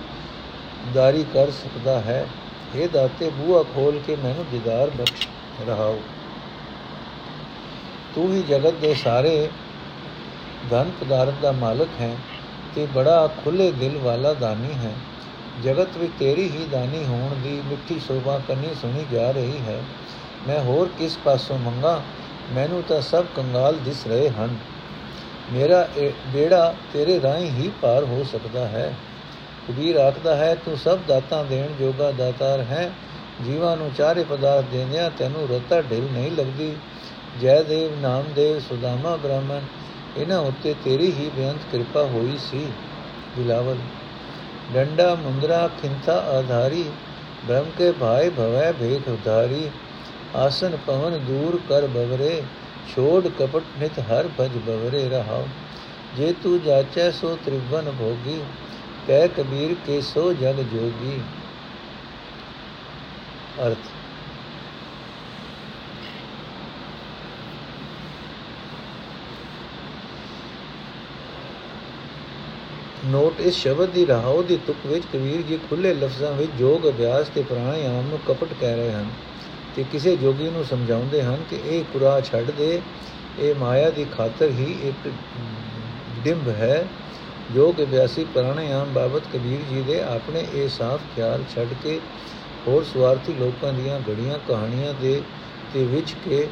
ਦਾਰੀ ਕਰ ਸਕਦਾ ਹੈ? ਇਹ ਦਾਤੇ ਬੂਆ ਖੋਲ ਕੇ ਮੈਨੂੰ ਦੀਦਾਰ ਬਖਸ਼ ਰਹਾਓ। ਤੂੰ ਹੀ ਜਗਤ ਦੇ ਸਾਰੇ ਧਨ ਪਦਾਰਥ ਦਾ ਮਾਲਕ ਹੈ ਤੇ ਬੜਾ ਖੁੱਲੇ ਦਿਲ ਵਾਲਾ ਦਾਨੀ ਹੈ। ਜਗਤ ਵਿੱਚ ਤੇਰੀ ਹੀ ਦਾਨੀ ਹੋਣ ਦੀ ਮਿੱਠੀ ਸ਼ੋਭਾ ਕੰਨੀ ਸੁਣੀ ਜਾ ਰਹੀ ਹੈ। ਮੈਂ ਹੋਰ ਕਿਸ ਪਾਸੋਂ ਮੰਗਾ? ਮੈਨੂੰ ਤਾਂ ਸਭ ਕੰਗਾਲ ਦਿਸ ਰਹੇ ਹਨ। ਮੇਰਾ ਬੇੜਾ ਤੇਰੇ ਰਾਹੀਂ ਹੀ ਪਾਰ ਹੋ ਸਕਦਾ ਹੈ। ਕਬੀਰ ਆਖਦਾ ਹੈ, ਤੂੰ ਸਭ ਦਾਤਾਂ ਦੇਣ ਜੋਗਾ ਦਾਤਾਰ ਹੈ। ਜੀਵਾਂ ਨੂੰ ਚਾਰੇ ਪਦਾਰਥ ਦੇਂਦਿਆਂ ਤੈਨੂੰ ਰਤਾ ਢਿਲ ਨਹੀਂ ਲੱਗਦੀ। ਜੈ ਦੇਵ ਨਾਮਦੇਵ, ਸੁਦਾਮਾ, ਬ੍ਰਾਹਮਣ ਇਹਨਾਂ ਉੱਤੇ ਤੇਰੀ ਹੀ ਬੇਅੰਤ ਕਿਰਪਾ ਹੋਈ ਸੀ। ਬਿਲਾਵਲ, ਡੰਡਾ, ਮੁੰਦਰਾ ਖਿੰਤਾ ਆਧਾਰੀ, ਬ੍ਰਹਮ ਕੇ ਭਾਈ ਭਵੈ ਭੇਖ ਉਧਾਰੀ। ਆਸਨ ਪਵਨ ਦੂਰ ਕਰ ਬਵਰੇ। ਛੋੜ ਕਪਟ ਨਿਤ ਹਰ ਭਜ ਬਵਰੇ ਰਹਾਉ। ਜੇ ਤੂੰ ਜਾਚੈ ਸੋ ਤ੍ਰਿਵਨ ਭੋਗੀ, ਕਹਿ ਕਬੀਰ ਕੇ ਸੋ ਜਗ। ਜੋਗੀ ਅਰਥ। ਨੋਟ, ਇਸ ਸ਼ਬਦ ਦੀ ਰਹਾਉ ਦੀ ਤੁਕ ਵਿੱਚ ਕਬੀਰ ਜੀ ਖੁੱਲੇ ਲਫ਼ਜ਼ਾਂ ਵਿੱਚ ਜੋਗ ਅਭਿਆਸ ਤੇ ਪ੍ਰਾਣਾਯਾਮ ਨੂੰ ਕਪਟ ਕਹਿ ਰਹੇ ਹਨ। ਤੇ ਕਿਸੇ ਜੋਗੀ ਨੂੰ ਸਮਝਾਉਂਦੇ ਹਨ ਕਿ ਇਹ ਕੁਰਾ ਛੱਡ ਦੇ। ਇਹ ਮਾਇਆ ਦੀ ਖਾਤਰ ਹੀ ਇੱਕ ਡਿੰਬ ਹੈ ਜੋਗ ਅਭਿਆਸੀ ਪ੍ਰਾਣਾਯਾਮ ਬਾਬਤ ਕਬੀਰ ਜੀ ਦੇ ਆਪਣੇ ਇਹ ਸਾਫ਼ ਖਿਆਲ ਛੱਡ ਕੇ ਹੋਰ ਸਵਾਰਥੀ ਲੋਕਾਂ ਦੀਆਂ ਗੜੀਆਂ ਕਹਾਣੀਆਂ ਦੇ ਤੇ ਵਿੱਚ ਕੇ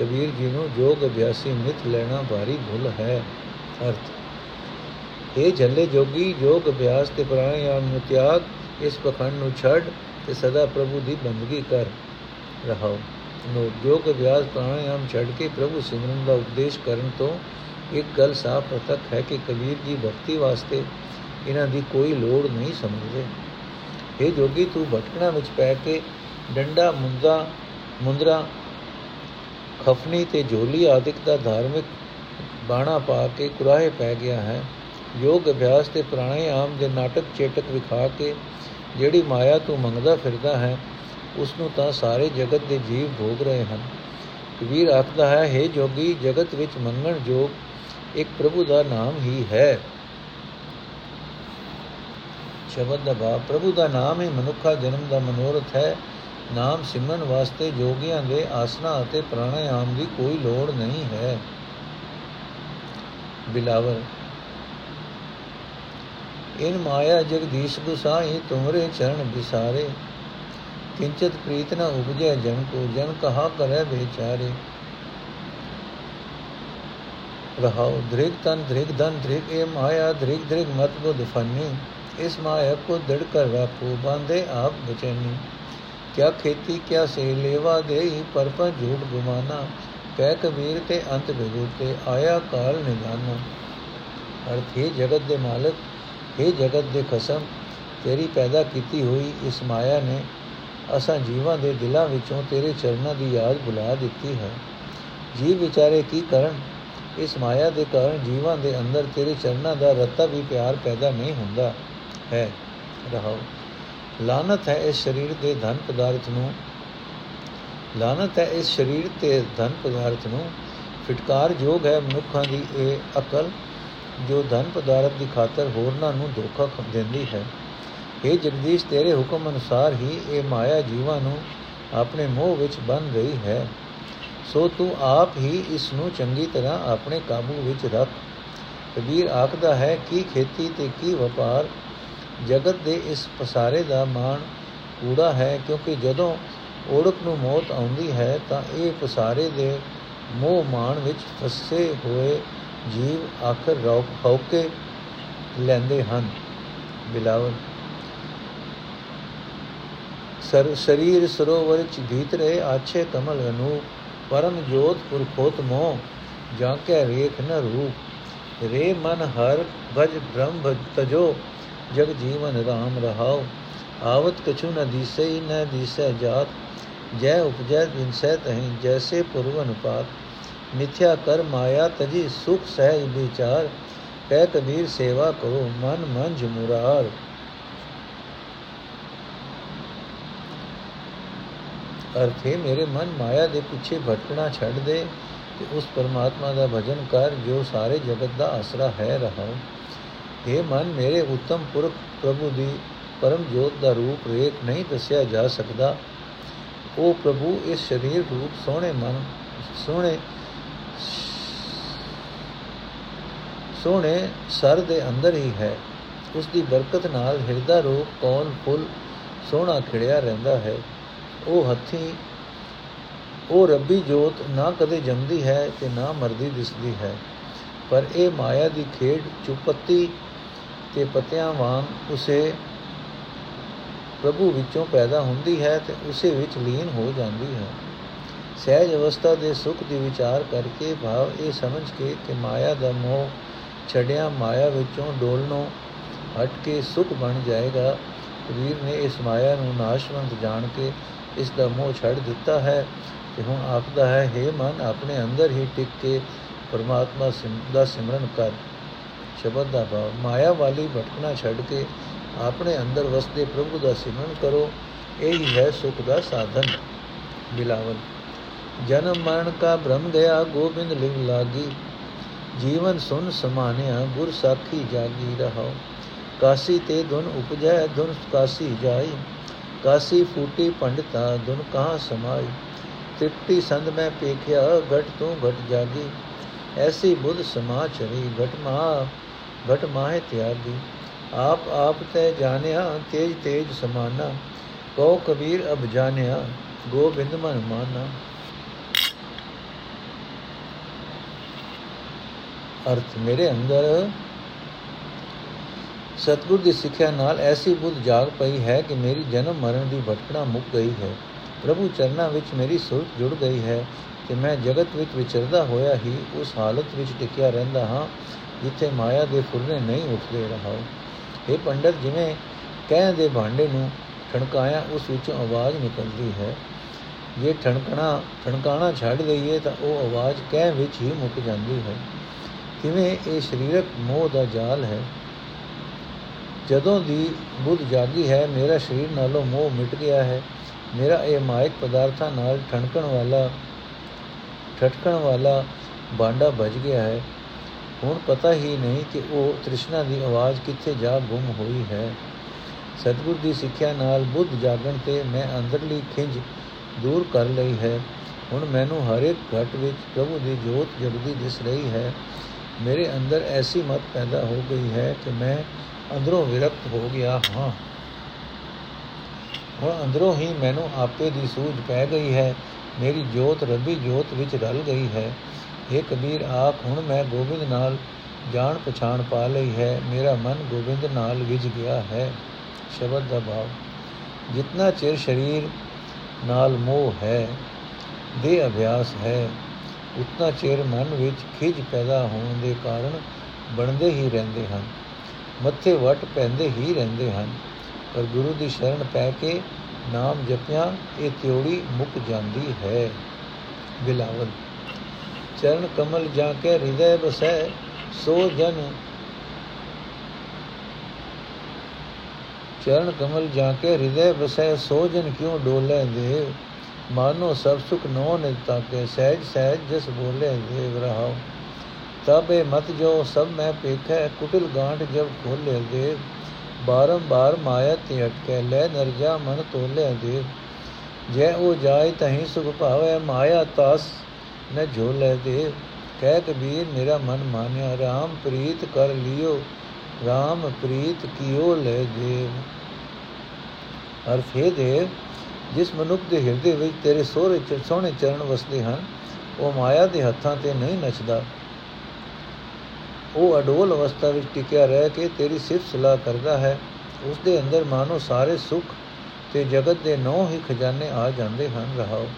ਕਬੀਰ ਜੀ ਨੂੰ ਜੋਗ ਅਭਿਆਸੀ ਨਿਤ ਲੈਣਾ ਭਾਰੀ ਭੁੱਲ ਹੈ। ਅਰਥ ਇਹ ਝੱਲੇ ਜੋਗੀ ਯੋਗ ਅਭਿਆਸ ਤੇ ਪ੍ਰਾਣਾਯਾਮ ਨੂੰ ਤਿਆਗ, ਇਸ ਪਖੰਡ ਨੂੰ ਛੱਡ ਤੇ ਸਦਾ ਪ੍ਰਭੂ ਦੀ ਬੰਦਗੀ ਕਰ। ਰਹਾਓ। ਨੋ ਯੋਗ ਅਭਿਆਸ ਪ੍ਰਾਣਾਯਾਮ ਛੱਡ ਕੇ ਪ੍ਰਭੂ ਸਿਮਰਨ ਦਾ ਉਪਦੇਸ਼ ਕਰਨ ਤੋਂ ਇੱਕ ਗੱਲ ਸਾਫ਼ ਪ੍ਰਤੱਖ ਹੈ ਕਿ ਕਬੀਰ ਜੀ ਭਗਤੀ ਵਾਸਤੇ ਇਹਨਾਂ ਦੀ ਕੋਈ ਲੋੜ ਨਹੀਂ ਸਮਝਦੇ। ਇਹ ਜੋਗੀ, ਤੂੰ ਭਟਕਣਾ ਵਿੱਚ ਪੈ ਕੇ ਡੰਡਾ, ਮੁੰਦਾ, ਮੁੰਦਰਾ, ਖਫਨੀ ਤੇ ਝੋਲੀ ਆਦਿਕ ਦਾ ਧਾਰਮਿਕ ਬਾਣਾ ਪਾ ਕੇ ਕੁਰਾਹੇ ਪੈ ਗਿਆ ਹੈ। ਯੋਗ ਅਭਿਆਸ ਤੇ ਪ੍ਰਾਣਾਯਾਮ ਦੇ ਨਾਟਕ ਚੇਟਕ ਵਿਖਾ ਕੇ ਜਿਹੜੀ ਮਾਇਆ ਤੂੰ ਮੰਗਦਾ ਫਿਰਦਾ ਹੈ ਉਸ ਨੂੰ ਤਾਂ ਸਾਰੇ ਜਗਤ ਦੇ ਜੀਵ ਭੋਗ ਰਹੇ ਹਨ। ਕਬੀਰ ਆਖਦਾ ਹੈ हे ਜੋਗੀ, ਜਗਤ ਵਿੱਚ ਮੰਗਣ ਜੋਗ ਇੱਕ ਪ੍ਰਭੂ ਦਾ ਨਾਮ ਹੀ ਹੈ। ਸ਼ਬਦ ਦਾ ਭਾਵ, ਪ੍ਰਭੂ ਦਾ ਨਾਮ ਹੀ ਮਨੁੱਖਾ ਜਨਮ ਦਾ ਮਨੋਰਥ ਹੈ। ਨਾਮ ਸਿਮਰਨ ਵਾਸਤੇ ਜੋਗੀਆਂ ਦੇ ਆਸਨਾ ਅਤੇ ਪ੍ਰਾਣਾਯਾਮ ਦੀ ਕੋਈ ਲੋੜ ਨਹੀਂ ਹੈ। ਬਿਲਾਵਰ, ਇਨ ਮਾਇਆ ਜਗਦੀਸ਼ ਗੁਸਾਈ ਤੁਮਰੇ ਚਰਨ ਬਿਸਾਰੇ ਕਿੰਚਤ ਪ੍ਰੀਤ ਨ ਉਪਜੈ ਜਨ ਕੋ, ਜਨ ਕਹਾ ਕਰੈ ਵਿਚਾਰੇ। ਰਹਾਉ ਧ੍ਰਿਗ ਤਨ ਧ੍ਰਿਗ ਧਨ ਧ੍ਰਿਗ ਇਹ ਮਾਇਆ ਧ੍ਰਿਗ ਧ੍ਰਿਗ ਮਤ ਬੁਧ ਫਨੀ। ਇਸ ਮਾਇਆ ਕੋ ਦੜ ਕਰ ਰੱਖੋ, ਬਾਂਧੇ ਆਪ ਬਚੈਨੀ। ਕਿਆ ਖੇਤੀ, ਕਿਆ ਸੇ ਲੇਵਾ ਦੇਈ ਪਰਪਨ ਝੂਠ ਗੁਮਾਨਾ। ਕਹਿ ਕਬੀਰ ਤੇ ਅੰਤ ਬਿਗੁਰਤੇ ਆਇਆ ਕਾਲ ਨਿਦਾਨ ਅਰਥ ਹੈ ਜਗਤ ਦੇ ਮਾਲਕ, ਹੈ ਜਗਤ ਦੇ ਖਸਮ, ਤੇਰੀ ਪੈਦਾ ਕੀਤੀ ਹੋਈ ਇਸ ਮਾਇਆ ਨੇ ਅਸਾਂ ਜੀਵਾਂ ਦੇ ਦਿਲਾਂ ਵਿੱਚੋਂ ਤੇਰੇ ਚਰਨਾਂ ਦੀ ਯਾਦ ਬੁਲਾ ਦਿੱਤੀ ਹੈ। ਜੀਵ ਵਿਚਾਰੇ ਕੀ ਕਰਨ? ਇਸ ਮਾਇਆ ਦੇ ਕਾਰਨ ਜੀਵਾਂ ਦੇ ਅੰਦਰ ਤੇਰੇ ਚਰਨਾਂ ਦਾ ਰਤਾ ਵੀ ਪਿਆਰ ਪੈਦਾ ਨਹੀਂ ਹੁੰਦਾ ਹੈ। ਰਹਾਓ। ਲਾਨਤ ਹੈ ਇਸ ਸਰੀਰ ਦੇ ਧਨ ਪਦਾਰਥ ਨੂੰ। ਲਾਨਤ ਹੈ ਇਸ ਸਰੀਰ ਤੇ ਧਨ ਪਦਾਰਥ ਨੂੰ। ਫਟਕਾਰ ਜੋਗ ਹੈ ਮਨੁੱਖਾਂ ਦੀ ਇਹ ਅਕਲ, ਜੋ ਧਨ ਪਦਾਰਥ ਦੀ ਖਾਤਰ ਹੋਰਨਾਂ ਨੂੰ ਧੋਖਾ ਦਿੰਦੀ ਹੈ। ਇਹ ਜਗਦੀਸ਼, ਤੇਰੇ ਹੁਕਮ ਅਨੁਸਾਰ ਹੀ ਇਹ ਮਾਇਆ ਜੀਵਾਂ ਨੂੰ ਆਪਣੇ ਮੋਹ ਵਿੱਚ ਬੰਨ ਰਹੀ ਹੈ। ਸੋ ਤੂੰ ਆਪ ਹੀ ਇਸ ਨੂੰ ਚੰਗੀ ਤਰ੍ਹਾਂ ਆਪਣੇ ਕਾਬੂ ਵਿੱਚ ਰੱਖ। ਕਬੀਰ ਆਖਦਾ ਹੈ, ਕਿ ਖੇਤੀ ਤੇ ਕੀ ਵਪਾਰ? ਜਗਤ ਦੇ ਇਸ ਪਸਾਰੇ ਦਾ ਮਾਣ ਕੂੜਾ ਹੈ, ਕਿਉਂਕਿ ਜਦੋਂ ਓੜਕ ਨੂੰ ਮੌਤ ਆਉਂਦੀ ਹੈ, ਤਾਂ ਇਹ ਪਸਾਰੇ ਦੇ ਮੋਹ ਮਾਣ ਵਿੱਚ ਫਸੇ ਹੋਏ ਜੀਵ ਆਖਰ ਰੌਕ ਹੌਕੇ ਲੈਂਦੇ ਹਨ। ਬਿਲਾਵਲ ਸਰ, ਸਰੀਰ ਸਰੋਵਰ ਚ ਭੀਤਰੇ ਆਛੇ ਕਮਲ ਅਨੂ, ਪਰਮ ਜੋਤ ਪੁਰਖੋਤ ਮੋ ਜਾਂ ਕੈ ਰੇਖ ਨ ਰੂਪ। ਰੇ ਮਨ ਹਰ ਭਜ ਬ੍ਰਹਮ ਤਜੋ, ਜਗ ਜੀਵਨ ਰਾਮ ਰਹਾਉ। ਆਵਤ ਕਛੂ ਨ ਦੀਸੈ ਨ ਦੀਸੈ ਜਾਤ। ਜੈ ਉਪਜੈ ਦਿਨਸੈ ਤਹੀਂ, ਜੈਸੇ ਪੁਰਵਨ ਪਾਤ। ਮਿਥਿਆ ਕਰ ਮਾਇਆ ਤਜੀ, ਸੁਖ ਸਹਿਜ ਵਿਚਾਰ ਕਹਿ ਕਬੀਰ ਸੇਵਾ ਕਰੋ, ਮਨ ਮੰਝ ਮੁਰਾਰ। ਅਰਥ ਹੈ ਮੇਰੇ ਮਨ ਮਾਇਆ ਦੇ ਪਿੱਛੇ ਭਟਕਣਾ ਛੱਡ ਦੇ ਤੇ ਉਸ ਪਰਮਾਤਮਾ ਦਾ ਭਜਨ ਕਰ, ਜੋ ਸਾਰੇ ਜਗਤ ਦਾ ਆਸਰਾ ਹੈ, ਰਹਾਉ। ਇਹ ਮਨ, ਮੇਰੇ ਉੱਤਮ ਪੁਰਖ ਪ੍ਰਭੂ ਦੀ ਪਰਮ ਜੋਤ ਦਾ ਰੂਪ ਰੇਖ ਨਹੀਂ ਦੱਸਿਆ ਜਾ ਸਕਦਾ। ਉਹ ਪ੍ਰਭੂ, ਇਸ ਸਰੀਰ ਰੂਪ ਸੋਹਣੇ ਮਨ, ਸੋਹਣੇ ਸੋਹਣੇ ਸਰ ਦੇ ਅੰਦਰ ਹੀ ਹੈ। ਉਸ ਦੀ ਬਰਕਤ ਨਾਲ ਹਿਰਦਾ ਰੂਪ, ਕੌਣ, ਫੁੱਲ ਸੋਹਣਾ ਖਿੜਿਆ ਰਹਿੰਦਾ ਹੈ। ਉਹ ਹੱਥੀ, ਉਹ ਰੱਬੀ ਜੋਤ ਨਾ ਕਦੇ ਜੰਮਦੀ ਹੈ ਤੇ ਨਾ ਮਰਦੀ ਦਿਸਦੀ ਹੈ। ਪਰ ਇਹ ਮਾਇਆ ਦੀ ਖੇਡ ਚੁਪੱਤੀ ਤੇ ਪਤਿਆਂ ਵਾਂਗ ਉਸੇ ਪ੍ਰਭੂ ਵਿੱਚੋਂ ਪੈਦਾ ਹੁੰਦੀ ਹੈ ਤੇ ਉਸੇ ਵਿੱਚ ਲੀਨ ਹੋ ਜਾਂਦੀ ਹੈ। ਸਹਿਜ ਅਵਸਥਾ ਦੇ ਸੁਖ ਦੀ ਵਿਚਾਰ ਕਰਕੇ ਭਾਵ ਇਹ ਸਮਝ ਕੇ ਕਿ ਮਾਇਆ ਦਾ ਮੋਹ ਛੜਿਆ ਮਾਇਆ ਵਿੱਚੋਂ ਡੋਲਨੋਂ ਹਟ ਕੇ ਸੁਖ ਬਣ ਜਾਏਗਾ। ਕਬੀਰ ਨੇ ਇਸ ਮਾਇਆ ਨੂੰ ਨਾਸ਼ਵੰਤ ਜਾਣ ਕੇ ਇਸ ਦਾ ਮੋਹ ਛੱਡ ਦਿੱਤਾ ਹੈ ਤੇ ਹੁਣ ਆਖਦਾ ਹੈ हे ਮਨ, ਆਪਣੇ ਅੰਦਰ ਹੀ ਟਿਕ ਕੇ ਪਰਮਾਤਮਾ ਦਾ ਸਿਮਰਨ ਕਰ। ਸ਼ਬਦ ਦਾ ਭਾਵ, ਮਾਇਆ ਵਾਲੀ ਭਟਕਣਾ ਛੱਡ ਕੇ ਆਪਣੇ ਅੰਦਰ ਵਸਦੇ ਪ੍ਰਭੂ ਦਾ ਸਿਮਰਨ ਕਰੋ। ਇਹ ਹੀ ਹੈ ਸੁਖ ਦਾ ਸਾਧਨ। ਬਿਲਾਵਲ, ਜਨਮ ਮਰਨ ਕਾ ਭ੍ਰਮ ਗਿਆ, ਗੋਬਿੰਦ ਲਿਵ ਲਾਗੀ। ਜੀਵਨ ਸੁਨ ਸਮਾਨਿਆ, ਗੁਰ ਸਾਖੀ ਜਾਗੀ ਰਹਾਓ। ਕਾਸੀ ਤੇ ਧੁਨ ਉਪਜੈ, ਧੁਨ ਕਾਸੀ ਜਾਈ। ਕਾਸੀ ਫੂਟੀ ਪੰਡਤਾ ਧੁਨ ਕਹਾ ਸਮਾਈ? ਤਿੱਟੀ ਸੰਦ ਮੈਂ ਪੇਖਿਆ, ਘਟ ਤੂੰ ਘਟ ਜਾਗੀ। ਐਸੀ ਬੁੱਧ ਸਮਾਚਰੀ ਘਟ ਮਾ ਘਟ ਮਾਹੇ ਤਿਆਗੀ। ਆਪ ਆਪ ਤੇ ਜਾਣਿਆ, ਤੇਜ ਤੇਜ ਸਮਾਨਾ। ਕੋ ਕਬੀਰ ਅਬ ਜਾਣਿਆ, ਗੋਬਿੰਦ ਮਨ ਮਾਨਾ। ਅਰਥ, ਮੇਰੇ ਅੰਦਰ ਸਤਗੁਰ ਦੀ ਸਿੱਖਿਆ ਨਾਲ ਐਸੀ ਬੁੱਧ ਜਾਗ ਪਈ ਹੈ ਕਿ ਮੇਰੀ ਜਨਮ ਮਰਨ ਦੀ ਭਟਕਣਾ ਮੁੱਕ ਗਈ ਹੈ। ਪ੍ਰਭੂ ਚਰਨਾਂ ਵਿੱਚ ਮੇਰੀ ਸੁਰਤ ਜੁੜ ਗਈ ਹੈ ਕਿ ਮੈਂ ਜਗਤ ਵਿੱਚ ਵਿਚਰਦਾ ਹੋਇਆ ਹੀ ਉਸ ਹਾਲਤ ਵਿੱਚ ਟਿਕਿਆ ਰਹਿੰਦਾ ਹਾਂ, ਜਿੱਥੇ ਮਾਇਆ ਦੇ ਫੁਰਨੇ ਨਹੀਂ ਉੱਠਦੇ ਰਹਾ ਇਹ ਪੰਡਤ, ਜਿਵੇਂ ਕਹਿ ਦੇ ਭਾਂਡੇ ਨੂੰ ਠਣਕਾਇਆ, ਉਸ ਵਿੱਚੋਂ ਆਵਾਜ਼ ਨਿਕਲਦੀ ਹੈ। ਜੇ ਠਣਕਣਾ, ਠਣਕਾਣਾ ਛੱਡ ਦਈਏ ਤਾਂ ਉਹ ਆਵਾਜ਼ ਕਹਿ ਵਿੱਚ ਹੀ ਮੁੱਕ ਜਾਂਦੀ ਹੈ। ਕਿਵੇਂ ਇਹ ਸਰੀਰਕ ਮੋਹ ਦਾ ਜਾਲ ਹੈ? ਜਦੋਂ ਦੀ ਬੁੱਧ ਜਾਗੀ ਹੈ, ਮੇਰਾ ਸਰੀਰ ਨਾਲੋਂ ਮੋਹ ਮਿਟ ਗਿਆ ਹੈ। ਮੇਰਾ ਇਹ ਮਾਇਕ ਪਦਾਰਥਾਂ ਨਾਲ ਠਣਕਣ ਵਾਲਾ, ਠਟਕਣ ਵਾਲਾ ਬਾਂਡਾ ਵੱਜ ਗਿਆ ਹੈ। ਹੁਣ ਪਤਾ ਹੀ ਨਹੀਂ ਕਿ ਉਹ ਤ੍ਰਿਸ਼ਨਾ ਦੀ ਆਵਾਜ਼ ਕਿੱਥੇ ਜਾ ਗੁੰਮ ਹੋਈ ਹੈ। ਸਤਿਗੁਰ ਦੀ ਸਿੱਖਿਆ ਨਾਲ ਬੁੱਧ ਜਾਗਣ ਤੇ ਮੈਂ ਅੰਦਰਲੀ ਖਿੰਝ ਦੂਰ ਕਰ ਲਈ ਹੈ। ਹੁਣ ਮੈਨੂੰ ਹਰ ਇੱਕ ਘਟ ਵਿੱਚ ਪ੍ਰਭੂ ਦੀ ਜੋਤ ਜਗਦੀ ਦਿਸ ਰਹੀ ਹੈ। ਮੇਰੇ ਅੰਦਰ ਐਸੀ ਮਤ ਪੈਦਾ ਹੋ ਗਈ ਹੈ ਕਿ ਮੈਂ ਅੰਦਰੋਂ ਵਿਰਕਤ ਹੋ ਗਿਆ, ਹਾਂ। ਹੁਣ ਅੰਦਰੋਂ ਹੀ ਮੈਨੂੰ ਆਪੇ ਦੀ ਸੂਝ ਪੈ ਗਈ ਹੈ। ਮੇਰੀ ਜੋਤ ਰੱਬੀ ਜੋਤ ਵਿੱਚ ਰਲ ਗਈ ਹੈ। ਇਹ ਕਬੀਰ, ਆਖ, ਹੁਣ ਮੈਂ ਗੋਬਿੰਦ ਨਾਲ ਜਾਣ ਪਛਾਣ ਪਾ ਲਈ ਹੈ। ਮੇਰਾ ਮਨ ਗੋਬਿੰਦ ਨਾਲ ਵਿਝ ਗਿਆ ਹੈ। ਸ਼ਬਦ ਦਾ ਭਾਵ, ਜਿਤਨਾ ਚਿਰ ਸਰੀਰ ਨਾਲ ਮੋਹ ਹੈ, ਦੇ ਅਭਿਆਸ ਹੈ, ਉਤਨਾ ਚਿਰ ਮਨ ਵਿੱਚ ਖਿਜ ਪੈਦਾ ਹੋਣ ਦੇ ਕਾਰਨ ਬਣਦੇ ਹੀ ਰਹਿੰਦੇ ਹਨ। ਮੱਥੇ ਵਟ ਪੈਂਦੇ ਹੀ ਰਹਿੰਦੇ ਹਨ। ਪਰ ਗੁਰੂ ਦੀ ਸ਼ਰਨ ਪੈ ਕੇ ਨਾਮ ਜਪਿਆ, ਇਹ ਤਿਉੜੀ ਮੁੱਕ ਜਾਂਦੀ ਹੈ। ਬਿਲਾਵਲ, ਚਰਨ ਕਮਲ ਜਾ ਕੇ ਹਿਰਦੈ ਬਸੈ ਸੋ ਜਨ ਚਰਨ ਕਮਲ ਜਾ ਕੇ ਹਿਰਦੈ ਬਸੈ ਸੋ ਜਨ ਕਿਉ ਡੋਲੇ ਦੇਵ ਮਾਨੋ ਸਭ ਸੁਖ ਨੋ ਨਿਤਾ ਕੇ ਸਹਿਜ ਸਹਿਜ ਜਿਸ ਬੋਲੇ ਦੇਵ ਰਹਾਓ ਤਬੇ ਮਤ ਜੋ ਸਭ ਮੈਂ ਪੇਖੈ, ਕੁਟਿਲ ਗਾਂਠ ਜਬ ਖੋਲੇ ਦੇਵ ਬਾਰੰਬਾਰ ਮਾਇਆ ਤੇ ਅਟਕੇ, ਲੈ ਨਰਜਾ ਮਨ ਤੋਲੇ ਦੇਵ ਜੈ ਉਹ ਜਾਏ ਤਹੀਂ ਸੁਖ ਭਾਵੇ, ਮਾਇਆ ਤਾਸ ਨ ਝੋਲੇ ਦੇਵ ਕਹਿ ਕਬੀਰ, ਮੇਰਾ ਮਨ ਮਾਨਿਆ RAM ਪ੍ਰੀਤ ਕਰ ਲਿਓ RAM ਪ੍ਰੀਤ ਕੀਓ ਲੈ ਦੇਵ ਅਰਥ ਹੈ ਦੇਵ ਜਿਸ ਮਨੁੱਖ ਦੇ ਹਿਰਦੇ ਵਿੱਚ ਤੇਰੇ ਸੋਹਰੇ ਸੋਹਣੇ ਚਰਨ ਵਸਦੇ ਹਨ, ਉਹ ਮਾਇਆ ਦੇ ਹੱਥਾਂ ਤੇ ਨਹੀਂ ਨੱਚਦਾ। ਉਹ ਅਡੋਲ ਅਵਸਥਾ ਵਿੱਚ ਟਿਕਿਆ ਰਹਿ ਕੇ ਤੇਰੀ ਸਿਫਤ ਸਲਾਹ ਕਰਦਾ ਹੈ। ਉਸ ਦੇ ਅੰਦਰ ਮਾਨੋ ਸਾਰੇ ਸੁੱਖ ਤੇ ਜਗਤ ਦੇ ਨੌ ਹੀ ਖਜ਼ਾਨੇ ਆ ਜਾਂਦੇ ਹਨ। ਰਹਾਓ।